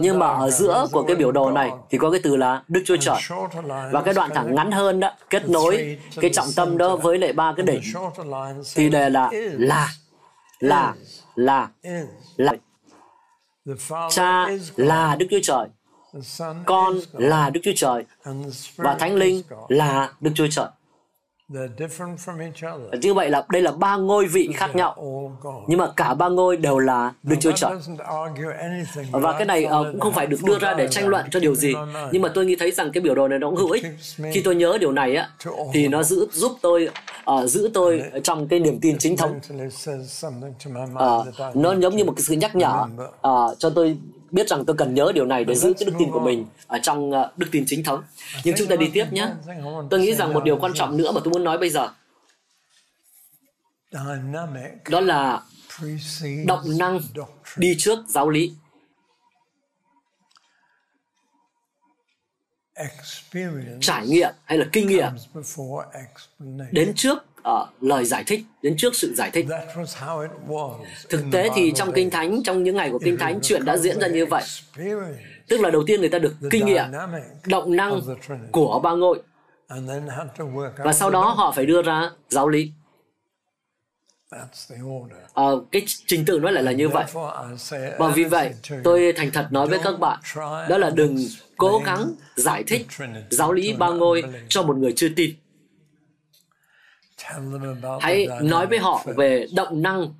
Nhưng mà ở giữa của cái biểu đồ này thì có cái từ là Đức Chúa Trời. Và cái đoạn thẳng ngắn hơn đó, kết nối cái trọng tâm đó với lại ba cái đỉnh. thì đề là là là là là. Cha là Đức Chúa Trời. Con là Đức Chúa Trời. Và Thánh Linh là Đức Chúa Trời như vậy là đây là ba ngôi vị khác nhau. nhưng mà cả ba ngôi đều là Đức Chúa Trời. và cái này uh, cũng không phải được đưa ra để tranh luận cho điều gì. Nhưng mà tôi nghĩ thấy rằng cái biểu đồ này nó cũng hữu ích. Khi tôi nhớ điều này á thì nó giữ giúp tôi uh, giữ tôi trong cái niềm tin chính thống. uh, nó giống như một cái sự nhắc nhở uh, cho tôi biết rằng tôi cần nhớ điều này để giữ cái đức tin của mình ở trong uh, đức tin chính thống. Nhưng chúng ta đi tiếp nhé. Tôi nghĩ rằng một điều quan trọng nữa mà tôi muốn nói bây giờ đó là động năng đi trước giáo lý. Trải nghiệm hay là kinh nghiệm đến trước uh, lời giải thích đến trước sự giải thích. Thực tế thì trong kinh thánh trong những ngày của kinh thánh chuyện đã diễn ra như vậy. tức là đầu tiên người ta được kinh nghiệm động năng của ba ngôi. và sau đó họ phải đưa ra giáo lý. À, cái trình tự nó lại là như vậy. Và vì vậy tôi thành thật nói với các bạn đó là đừng cố gắng giải thích giáo lý ba ngôi cho một người chưa tin Hãy nói với họ về động năng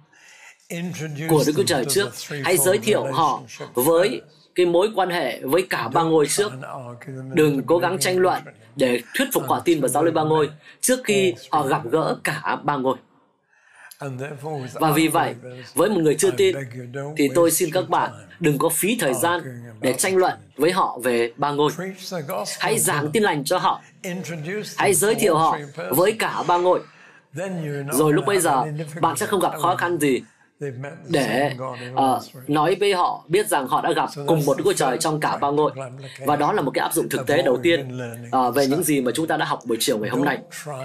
của Đức Chúa Trời trước. Hãy giới thiệu họ với cái mối quan hệ với cả ba ngôi trước. Đừng cố gắng tranh luận để thuyết phục họ tin vào giáo lý ba ngôi trước khi họ gặp gỡ cả ba ngôi. Và vì vậy, với một người chưa tin, thì tôi xin các bạn đừng có phí thời gian để tranh luận với họ về ba ngôi. Hãy giảng tin lành cho họ. Hãy giới thiệu họ với cả ba ngôi. Rồi lúc bây giờ, bạn sẽ không gặp khó khăn gì để uh, nói với họ biết rằng họ đã gặp cùng một Đức Chúa Trời trong cả ba ngôi. Và đó là một cái áp dụng thực tế đầu tiên uh, về những gì mà chúng ta đã học buổi chiều ngày hôm nay.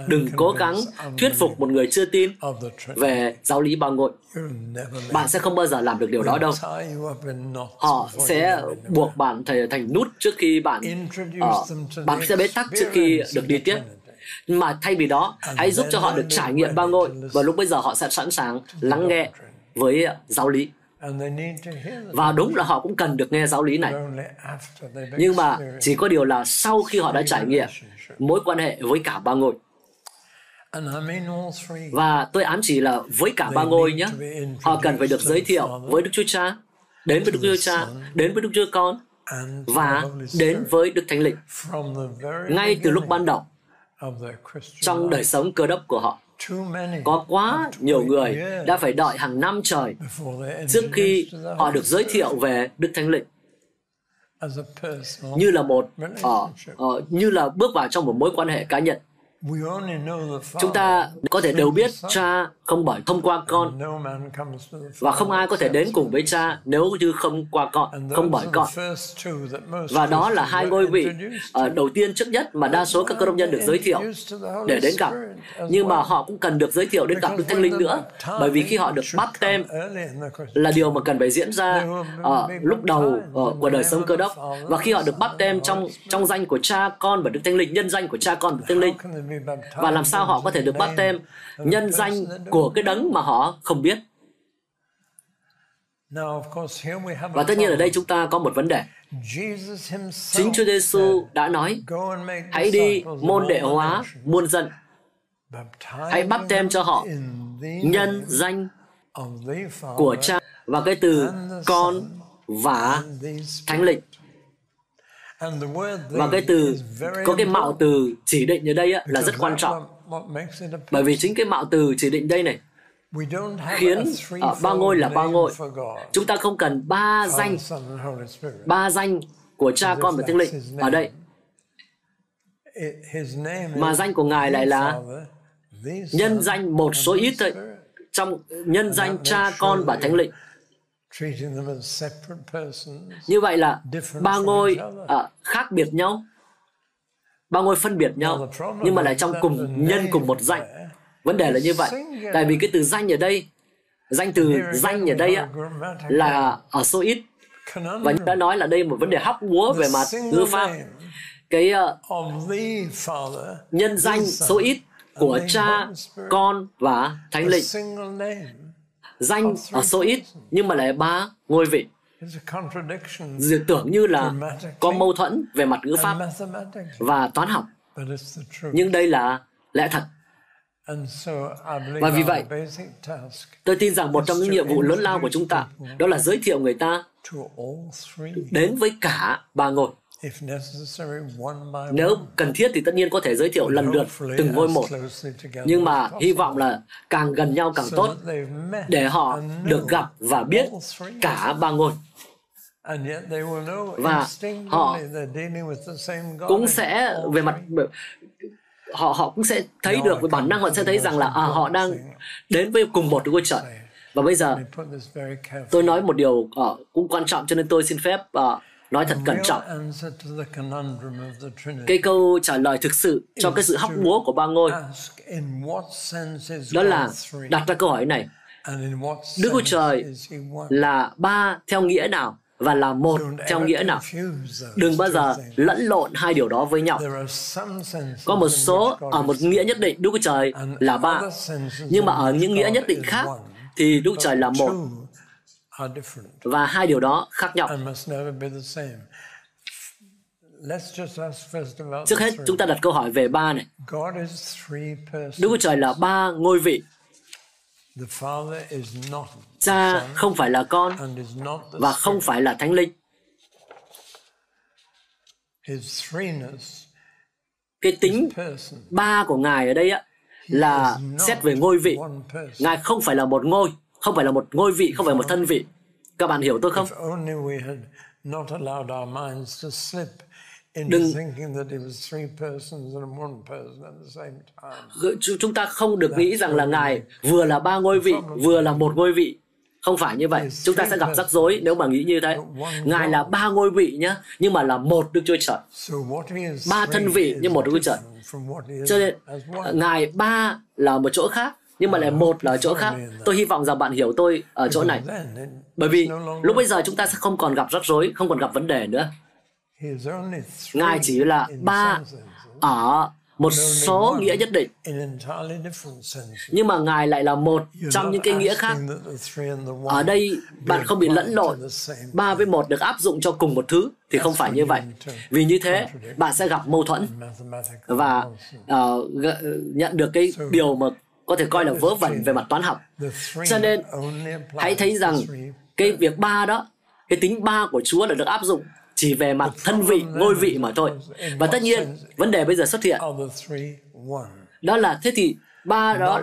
Đừng cố gắng thuyết phục một người chưa tin về giáo lý ba ngôi. Bạn sẽ không bao giờ làm được điều đó đâu. Họ sẽ buộc bạn thành nút trước khi bạn uh, bạn sẽ bế tắc trước khi được đi tiếp. Mà thay vì đó hãy giúp cho họ được trải nghiệm ba ngôi. và lúc bây giờ họ sẽ sẵn sàng lắng nghe với giáo lý. Và đúng là họ cũng cần được nghe giáo lý này. Nhưng mà chỉ có điều là sau khi họ đã trải nghiệm mối quan hệ với cả ba ngôi. Và tôi ám chỉ là với cả ba ngôi nhé họ cần phải được giới thiệu với đức chúa cha đến với đức chúa cha đến với đức chúa con và đến với đức thánh linh. ngay từ lúc ban đầu trong đời sống cơ đốc của họ có quá nhiều người đã phải đợi hàng năm trời trước khi họ được giới thiệu về Đức Thánh Linh. Như là một uh, uh, như là bước vào trong một mối quan hệ cá nhân. Chúng ta có thể đều biết cha không bởi thông qua con. Và không ai có thể đến cùng với cha nếu như không qua con không bởi con. và đó là hai ngôi vị uh, đầu tiên trước nhất mà đa số các cơ đốc nhân được giới thiệu để đến gặp. Nhưng mà họ cũng cần được giới thiệu đến gặp được thánh linh nữa bởi vì khi họ được bắt tem là điều mà cần phải diễn ra ở uh, lúc đầu uh, của đời sống cơ đốc. và khi họ được bắt tem trong trong danh của cha con và đức thánh linh nhân danh của cha con và thánh linh. và làm sao họ có thể được bắt tem nhân danh của cái đấng mà họ không biết. Và tất nhiên ở đây chúng ta có một vấn đề. Chính Chúa Giêsu đã nói, hãy đi môn đệ hóa muôn dân, hãy bắt tem cho họ nhân danh của cha và cái từ con và thánh linh và cái từ có cái mạo từ chỉ định ở đây là rất quan trọng bởi vì chính cái mạo từ chỉ định đây này khiến ở ba ngôi là ba ngôi. Chúng ta không cần ba danh, ba danh của cha con và thánh linh ở đây. Mà danh của Ngài lại là nhân danh một số ít thôi. Trong nhân danh cha con và thánh linh. Như vậy là ba ngôi uh, khác biệt nhau ba ngôi phân biệt nhau. Nhưng mà lại trong cùng nhân cùng một danh. vấn đề là như vậy. tại vì cái từ danh ở đây danh từ danh ở đây á, là ở số ít. Và như đã nói là đây một vấn đề hóc búa về mặt ngữ pháp. cái uh, nhân danh số ít của cha con và thánh linh danh ở số ít nhưng mà lại ba ngôi vị Dự tưởng như là có mâu thuẫn về mặt ngữ pháp và toán học. Nhưng đây là lẽ thật. Và vì vậy, tôi tin rằng một trong những nhiệm vụ lớn lao của chúng ta đó là giới thiệu người ta đến với cả ba ngôi. Nếu cần thiết thì tất nhiên có thể giới thiệu lần lượt từng ngôi một. Nhưng mà hy vọng là càng gần nhau càng tốt để họ được gặp và biết cả ba ngôi. Và họ cũng sẽ về mặt họ họ cũng sẽ thấy được với bản năng họ sẽ thấy rằng là à, họ đang đến với cùng một ngôi trời và bây giờ tôi nói một điều uh, cũng quan trọng cho nên tôi xin phép uh, nói thật cẩn trọng. cái câu trả lời thực sự cho cái sự hóc búa của ba ngôi. đó là đặt ra câu hỏi này. Đức Chúa Trời là ba theo nghĩa nào và là một theo nghĩa nào. Đừng bao giờ lẫn lộn hai điều đó với nhau. Có một số ở một nghĩa nhất định Đức Chúa Trời là ba, nhưng mà ở những nghĩa nhất định khác thì Đức Trời là một. Và hai điều đó khác nhau. Trước hết, chúng ta đặt câu hỏi về ba này. Đức Chúa Trời là ba ngôi vị. Cha không phải là con và không phải là thánh linh. Cái tính ba của Ngài ở đây á, là xét về ngôi vị. Ngài không phải là một ngôi, không phải là một ngôi vị, không phải một thân vị. Các bạn hiểu tôi không? đừng chúng ta không được nghĩ rằng là ngài vừa là ba ngôi vị vừa là một ngôi vị. Không phải như vậy. Chúng ta sẽ gặp rắc rối nếu mà nghĩ như thế. ngài là ba ngôi vị nhé nhưng mà là một đức chúa trời. Ba thân vị nhưng một đức chúa trời. cho nên ngài ba là một chỗ khác nhưng mà lại một là ở chỗ khác tôi hy vọng rằng bạn hiểu tôi ở chỗ này bởi vì lúc bây giờ chúng ta sẽ không còn gặp rắc rối không còn gặp vấn đề nữa Ngài chỉ là ba ở một số nghĩa nhất định. Nhưng mà Ngài lại là một trong những cái nghĩa khác. Ở đây bạn không bị lẫn lộn. Ba với một được áp dụng cho cùng một thứ thì không phải như vậy. Vì như thế, bạn sẽ gặp mâu thuẫn và uh, nhận được cái điều mà có thể coi là vớ vẩn về mặt toán học. Cho nên, hãy thấy rằng cái việc ba đó, cái tính ba của Chúa là được áp dụng chỉ về mặt thân vị, ngôi vị mà thôi. Và tất nhiên, vấn đề bây giờ xuất hiện. Đó là thế thì ba đó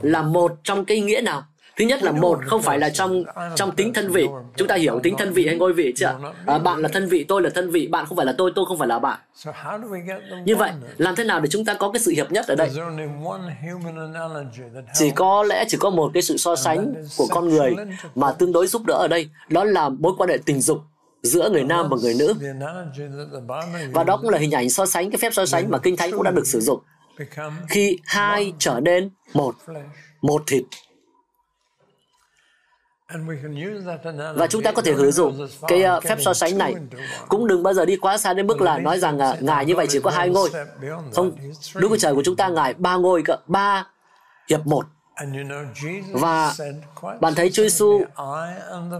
là một trong cái nghĩa nào? Thứ nhất là một không phải là trong trong tính thân vị. Chúng ta hiểu tính thân vị hay ngôi vị chưa? À, bạn là thân vị, tôi là thân vị, bạn không phải là tôi, tôi không phải là bạn. Như vậy, làm thế nào để chúng ta có cái sự hiệp nhất ở đây? Chỉ có lẽ chỉ có một cái sự so sánh của con người mà tương đối giúp đỡ ở đây, đó là mối quan hệ tình dục giữa người nam và người nữ. Và đó cũng là hình ảnh so sánh, cái phép so sánh mà Kinh Thánh cũng đã được sử dụng. Khi hai trở nên một, một thịt. Và chúng ta có thể sử dụng cái uh, phép so sánh này. Cũng đừng bao giờ đi quá xa đến mức là nói rằng uh, Ngài như vậy chỉ có hai ngôi. Không, Đức Chúa Trời của chúng ta Ngài ba ngôi, cơ, ba hiệp một. Và bạn thấy Chúa Giêsu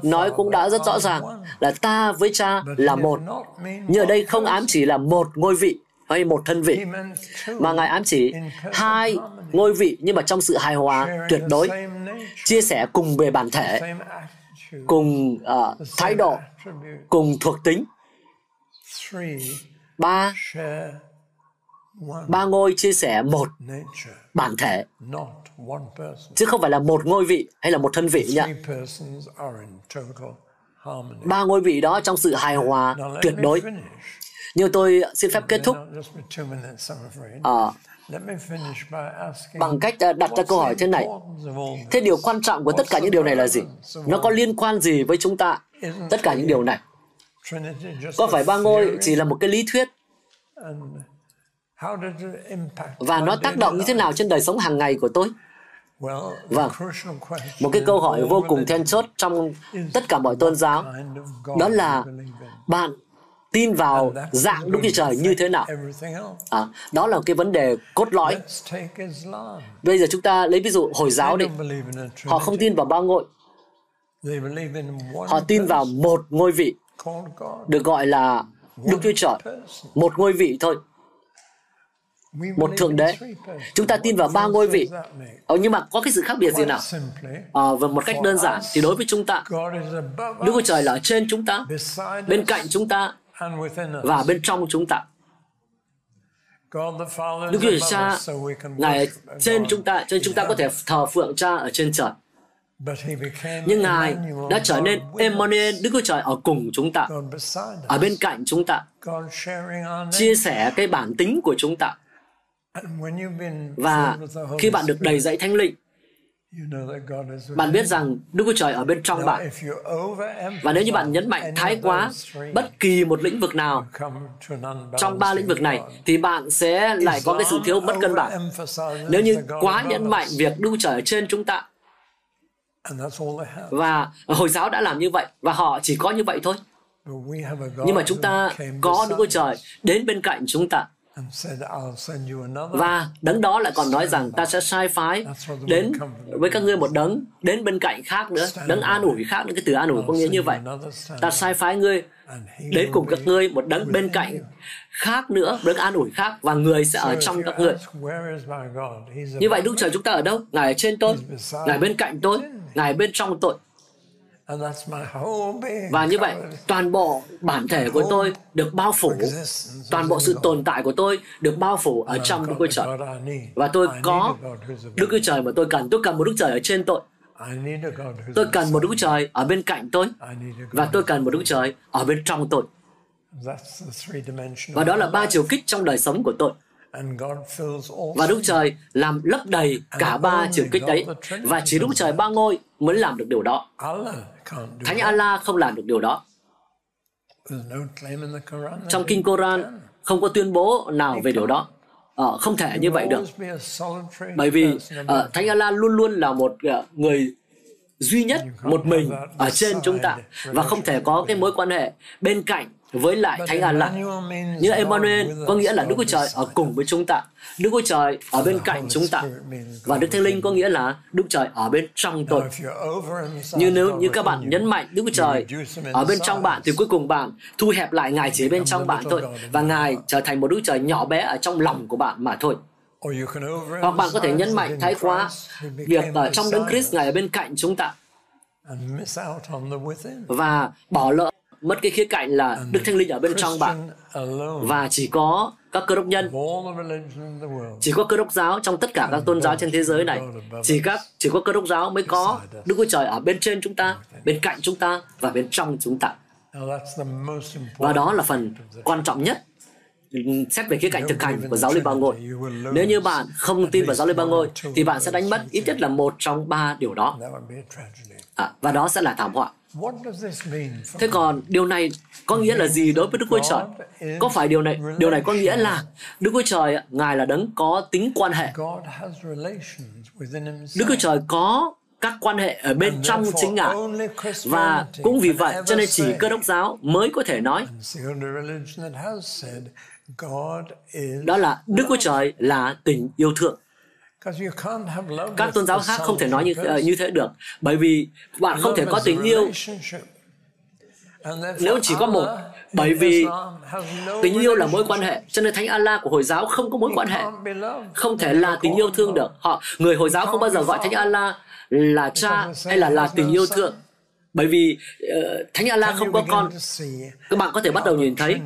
nói cũng đã rất rõ ràng là ta với cha là một. Nhưng ở đây không ám chỉ là một ngôi vị hay một thân vị, mà Ngài ám chỉ hai ngôi vị nhưng mà trong sự hài hòa tuyệt đối, chia sẻ cùng về bản thể, cùng uh, thái độ, cùng thuộc tính. Ba ba ngôi chia sẻ một bản thể. Chứ không phải là một ngôi vị hay là một thân vị nhá ba ngôi vị đó trong sự hài hòa tuyệt đối nhưng tôi xin phép kết thúc. à, bằng cách đặt ra câu hỏi thế này. thế điều quan trọng của tất cả những điều này là gì? nó có liên quan gì với chúng ta? Tất cả những điều này. Có phải ba ngôi chỉ là một cái lý thuyết? Và nó tác động như thế nào trên đời sống hàng ngày của tôi? Vâng, một cái câu hỏi vô cùng then chốt trong tất cả mọi tôn giáo. đó là bạn tin vào dạng Đức Chúa Trời như thế nào? À, đó là cái vấn đề cốt lõi. Bây giờ chúng ta lấy ví dụ Hồi giáo đi. Họ không tin vào ba ngôi. Họ tin vào một ngôi vị, được gọi là Đức Chúa Trời. Một ngôi vị thôi. Một thượng đế. chúng ta tin vào ba ngôi vị. ờ, nhưng mà có cái sự khác biệt gì nào? ờ, và một cách đơn giản thì đối với chúng ta đức chúa trời là ở trên chúng ta bên cạnh chúng ta và bên trong chúng ta. Đức Chúa Cha, Ngài trên chúng ta, nên chúng ta có thể thờ phượng Cha ở trên trời. Nhưng Ngài đã trở nên Emmanuel, Đức Chúa Trời ở cùng chúng ta, ở bên cạnh chúng ta, chia sẻ cái bản tính của chúng ta. Và khi bạn được đầy dạy thánh linh, bạn biết rằng Đức Chúa Trời ở bên trong bạn. Và nếu như bạn nhấn mạnh thái quá bất kỳ một lĩnh vực nào trong ba lĩnh vực này, thì bạn sẽ lại có cái sự thiếu mất cân bằng. Nếu như quá nhấn mạnh việc Đức Chúa Trời ở trên chúng ta, và Hồi giáo đã làm như vậy, và họ chỉ có như vậy thôi. Nhưng mà chúng ta có Đức Chúa Trời đến bên cạnh chúng ta và đấng đó lại còn nói rằng ta sẽ sai phái đến với các ngươi một đấng đến bên cạnh khác nữa đấng an ủi khác nữa cái từ an ủi có nghĩa như vậy. ta sai phái ngươi đến cùng các ngươi một đấng bên cạnh khác nữa đấng an ủi khác và người sẽ ở trong các ngươi. như vậy đức trời chúng ta ở đâu? Ngài ở trên tôi ngài bên cạnh tôi ngài bên trong tôi và như vậy, toàn bộ bản thể của tôi được bao phủ, toàn bộ sự tồn tại của tôi được bao phủ ở trong Đức Chúa Trời. Và tôi có Đức Chúa Trời mà tôi cần. Tôi cần một Đức Trời ở trên tôi. Tôi cần một Đức Trời ở bên cạnh tôi. Và tôi cần một Đức Trời ở bên trong tôi. Và đó là ba chiều kích trong đời sống của tôi. Và Đức Trời làm lấp đầy cả ba chiều kích đấy. Và chỉ Đức Trời ba ngôi mới làm được điều đó. Thánh Allah không làm được điều đó. Trong Kinh Koran không có tuyên bố nào về điều đó. Ờ, không thể như vậy được. Bởi vì uh, Thánh Allah luôn luôn là một uh, người duy nhất, một mình ở trên chúng ta và không thể có cái mối quan hệ bên cạnh với lại Thánh Allah. Như Emmanuel có nghĩa là Đức Chúa Trời ở cùng với chúng ta. Đức Chúa Trời ở bên cạnh chúng ta. Và Đức Thánh Linh có nghĩa là Đức Trời ở bên trong tôi. Như nếu như các bạn nhấn mạnh Đức Chúa Trời ở bên trong bạn thì cuối cùng bạn thu hẹp lại Ngài chỉ bên trong bạn thôi và Ngài trở thành một Đức Trời nhỏ bé ở trong lòng của bạn mà thôi. Hoặc bạn có thể nhấn mạnh thái quá việc ở trong đấng Christ Ngài ở bên cạnh chúng ta và bỏ lỡ mất cái khía cạnh là Đức Thánh Linh ở bên trong bạn. Và chỉ có các cơ đốc nhân chỉ có cơ đốc giáo trong tất cả các tôn giáo trên thế giới này. Chỉ các chỉ có cơ đốc giáo mới có đức chúa trời ở bên trên chúng ta bên cạnh chúng ta và bên trong chúng ta. Và đó là phần quan trọng nhất. Xét về khía cạnh thực hành của giáo lý ba ngôi. Nếu như bạn không tin vào giáo lý ba ngôi, thì bạn sẽ đánh mất ít nhất là một trong ba điều đó. À, và đó sẽ là thảm họa. Thế còn điều này có nghĩa là gì đối với Đức Chúa Trời? Có phải điều này điều này có nghĩa là Đức Chúa Trời Ngài là đấng có tính quan hệ. Đức Chúa Trời có các quan hệ ở bên trong chính ngài và cũng vì vậy cho nên chỉ cơ đốc giáo mới có thể nói đó là Đức Chúa Trời là tình yêu thương. Các tôn giáo khác không thể nói như như thế được, bởi vì bạn không thể có tình yêu. nếu chỉ có một bởi vì tình yêu là mối quan hệ cho nên thánh Allah của hồi giáo không có mối quan hệ. không thể là tình yêu thương được. Họ người hồi giáo không bao giờ gọi thánh Allah là cha hay là là tình yêu thương. Bởi vì uh, thánh Allah không có con. các bạn có thể bắt đầu nhìn thấy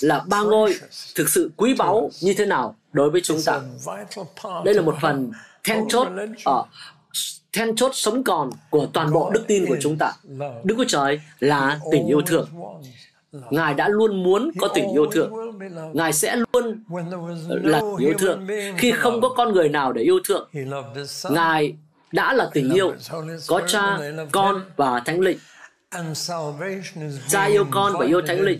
là ba ngôi thực sự quý báu như thế nào đối với chúng ta. đây là một phần then chốt ở uh, then chốt sống còn của toàn bộ đức tin của chúng ta. đức chúa trời là tình yêu thương. ngài đã luôn muốn có tình yêu thương. ngài sẽ luôn là tình yêu thương. khi không có con người nào để yêu thương ngài đã là tình yêu có cha con và thánh linh Cha yêu con và yêu thánh linh.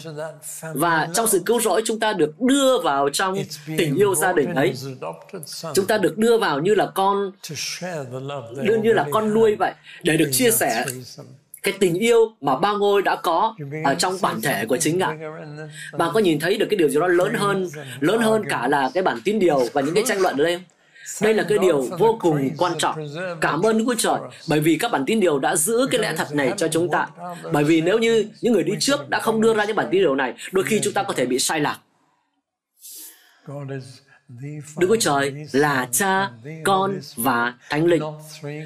và trong sự cứu rỗi chúng ta được đưa vào trong tình yêu gia đình ấy. chúng ta được đưa vào như là con đưa như là con nuôi vậy để được chia sẻ cái tình yêu mà ba ngôi đã có ở trong bản thể của chính ngài bạn có nhìn thấy được cái điều gì đó lớn hơn lớn hơn cả là cái bản tín điều và những cái tranh luận ở đây không đây là cái điều vô cùng quan trọng. Cảm ơn Đức Chúa Trời bởi vì các bản tin điều đã giữ cái lẽ thật này cho chúng ta. Bởi vì nếu như những người đi trước đã không đưa ra những bản tin điều này, đôi khi chúng ta có thể bị sai lạc. Đức Chúa Trời là cha, con và thánh linh.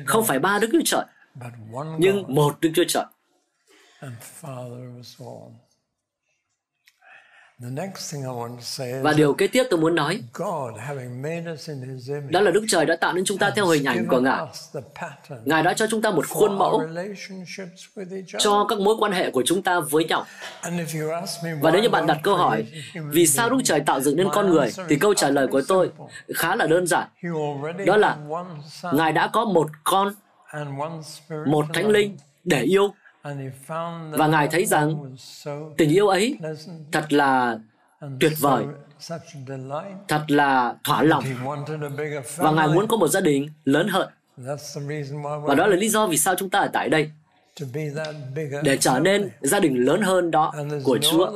Không phải ba Đức Chúa Trời, nhưng một Đức Chúa Trời. Và điều kế tiếp tôi muốn nói đó là Đức Trời đã tạo nên chúng ta theo hình ảnh của Ngài. Ngài đã cho chúng ta một khuôn mẫu cho các mối quan hệ của chúng ta với nhau. Và nếu như bạn đặt câu hỏi vì sao Đức Trời tạo dựng nên con người thì câu trả lời của tôi khá là đơn giản. Đó là Ngài đã có một con, một thánh linh để yêu và ngài thấy rằng tình yêu ấy thật là tuyệt vời thật là thỏa lòng. và ngài muốn có một gia đình lớn hơn. Và đó là lý do vì sao chúng ta ở tại đây. Để trở nên gia đình lớn hơn đó của Chúa.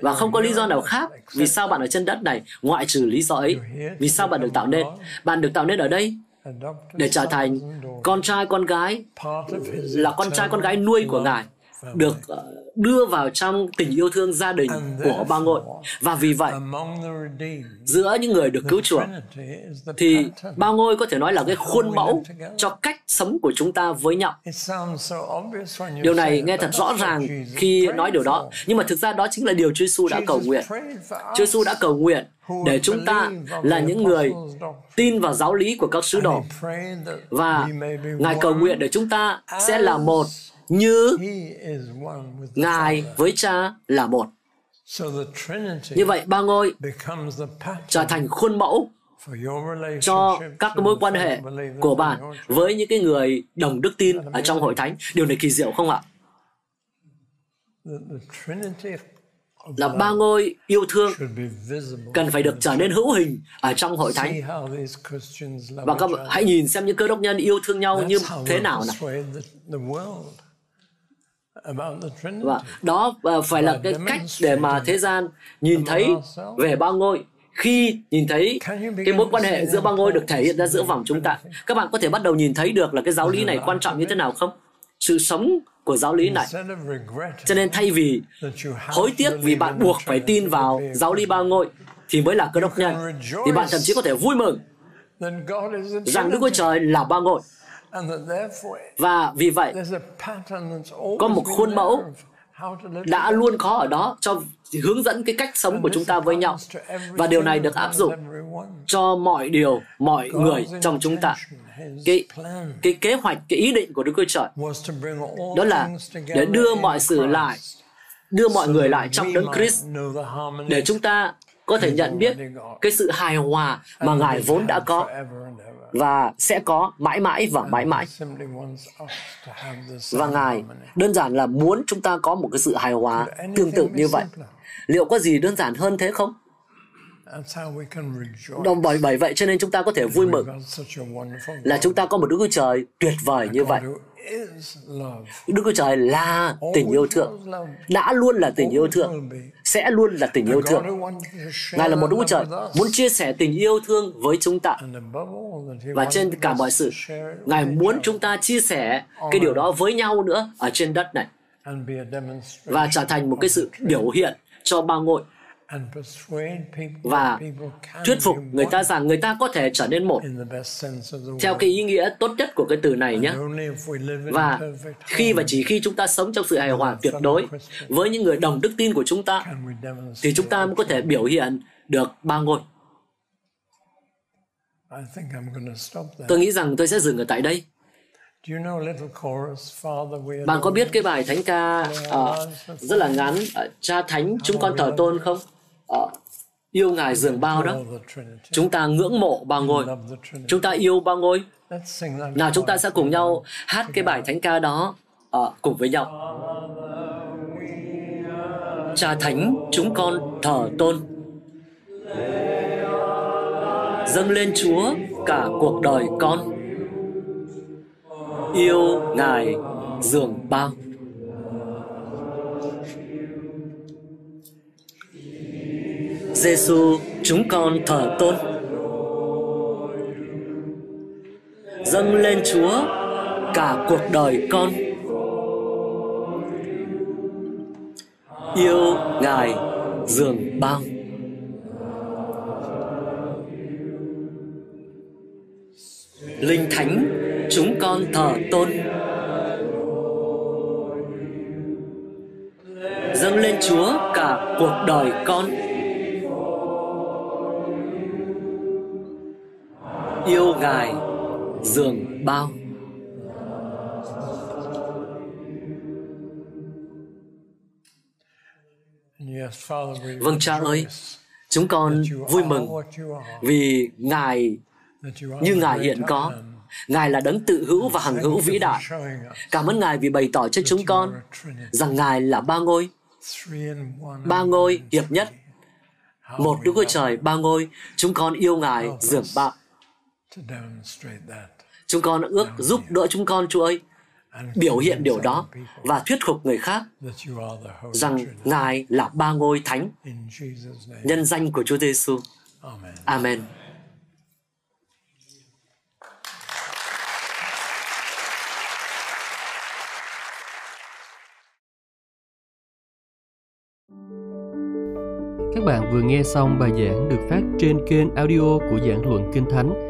Và không có lý do nào khác vì sao bạn ở trên đất này ngoại trừ lý do ấy. Vì sao bạn được tạo nên? Bạn được tạo nên ở đây để trở thành con trai con gái là con trai con gái nuôi của ngài được ờ, đưa vào trong tình yêu thương gia đình của ba ngôi. Và vì vậy giữa những người được cứu chuộc thì ba ngôi có thể nói là cái khuôn mẫu cho cách sống của chúng ta với nhau. Điều này nghe thật rõ ràng khi nói điều đó. nhưng mà thực ra đó chính là điều Chúa Giêsu đã cầu nguyện. Chúa Giêsu đã cầu nguyện để chúng ta là những người tin vào giáo lý của các sứ đồ. và ngài cầu nguyện để chúng ta sẽ là một như ngài với cha là một. Như vậy ba ngôi trở thành khuôn mẫu cho các mối quan hệ của bạn với những cái người đồng đức tin ở trong hội thánh. điều này kỳ diệu không ạ? Là ba ngôi yêu thương cần phải được trở nên hữu hình ở trong hội thánh. Và các bạn hãy nhìn xem những cơ đốc nhân yêu thương nhau như thế nào nào và đó phải là cái cách để mà thế gian nhìn thấy về ba ngôi. Khi nhìn thấy cái mối quan hệ giữa ba ngôi được thể hiện ra giữa vòng chúng ta? Các bạn có thể bắt đầu nhìn thấy được là cái giáo lý này quan trọng như thế nào không? Sự sống của giáo lý này. Cho nên thay vì hối tiếc vì bạn buộc phải tin vào giáo lý ba ngôi thì mới là cơ đốc nhân, thì bạn thậm chí có thể vui mừng rằng Đức Chúa Trời là ba ngôi. Và vì vậy, có một khuôn mẫu đã luôn có ở đó cho hướng dẫn cái cách sống của chúng ta với nhau. và điều này được áp dụng cho mọi điều mọi người trong chúng ta. cái cái kế hoạch cái ý định của Đức Chúa Trời đó là để đưa mọi sự lại đưa mọi người lại trong đấng Christ để chúng ta có thể nhận biết cái sự hài hòa mà Ngài vốn đã có và sẽ có mãi mãi và mãi mãi. Và Ngài, đơn giản là muốn chúng ta có một cái sự hài hòa tương tự như vậy. Liệu có gì đơn giản hơn thế không? Đồng bởi bởi vậy cho nên chúng ta có thể vui mừng là chúng ta có một Đức Chúa Trời tuyệt vời như vậy. Đức Chúa Trời là tình yêu thương, đã luôn là tình yêu thương, sẽ luôn là tình yêu thương. Ngài là một Đức Chúa Trời muốn chia sẻ tình yêu thương với chúng ta. Và trên cả mọi sự, Ngài muốn chúng ta chia sẻ cái điều đó với nhau nữa ở trên đất này. Và trở thành một cái sự biểu hiện cho ba ngôi và thuyết phục người ta rằng người ta có thể trở nên một theo cái ý nghĩa tốt nhất của cái từ này nhé. và khi và chỉ khi chúng ta sống trong sự hài hòa tuyệt đối với những người đồng đức tin của chúng ta thì chúng ta mới có thể biểu hiện được ba ngôi. Tôi nghĩ rằng tôi sẽ dừng ở tại đây. Bạn có biết cái bài thánh ca uh, rất là ngắn uh, cha thánh chúng con thờ tôn không uh, yêu ngài dường bao đó. Chúng ta ngưỡng mộ ba ngôi chúng ta yêu ba ngôi nào chúng ta sẽ cùng nhau hát cái bài thánh ca đó uh, cùng với nhau. Cha thánh chúng con thờ tôn. Dâng lên chúa cả cuộc đời con. Yêu ngài dường bao. Giêsu chúng con thờ tôn. Dâng lên Chúa cả cuộc đời con. Yêu Ngài dường bao. Linh Thánh, chúng con thờ tôn. Dâng lên Chúa cả cuộc đời con. Yêu Ngài dường bao. Vâng cha ơi, chúng con vui mừng vì Ngài như Ngài hiện có. Ngài là đấng tự hữu và hằng hữu vĩ đại. Cảm ơn Ngài vì bày tỏ cho chúng con rằng Ngài là ba ngôi, ba ngôi hiệp nhất, một Đức Chúa Trời ba ngôi, chúng con yêu Ngài dường bao. Chúng con ước giúp đỡ chúng con, Chúa ơi, biểu hiện điều đó và thuyết phục người khác rằng Ngài là ba ngôi thánh, nhân danh của Chúa Giêsu. Amen. Các bạn vừa nghe xong bài giảng được phát trên kênh audio của Giảng Luận Kinh Thánh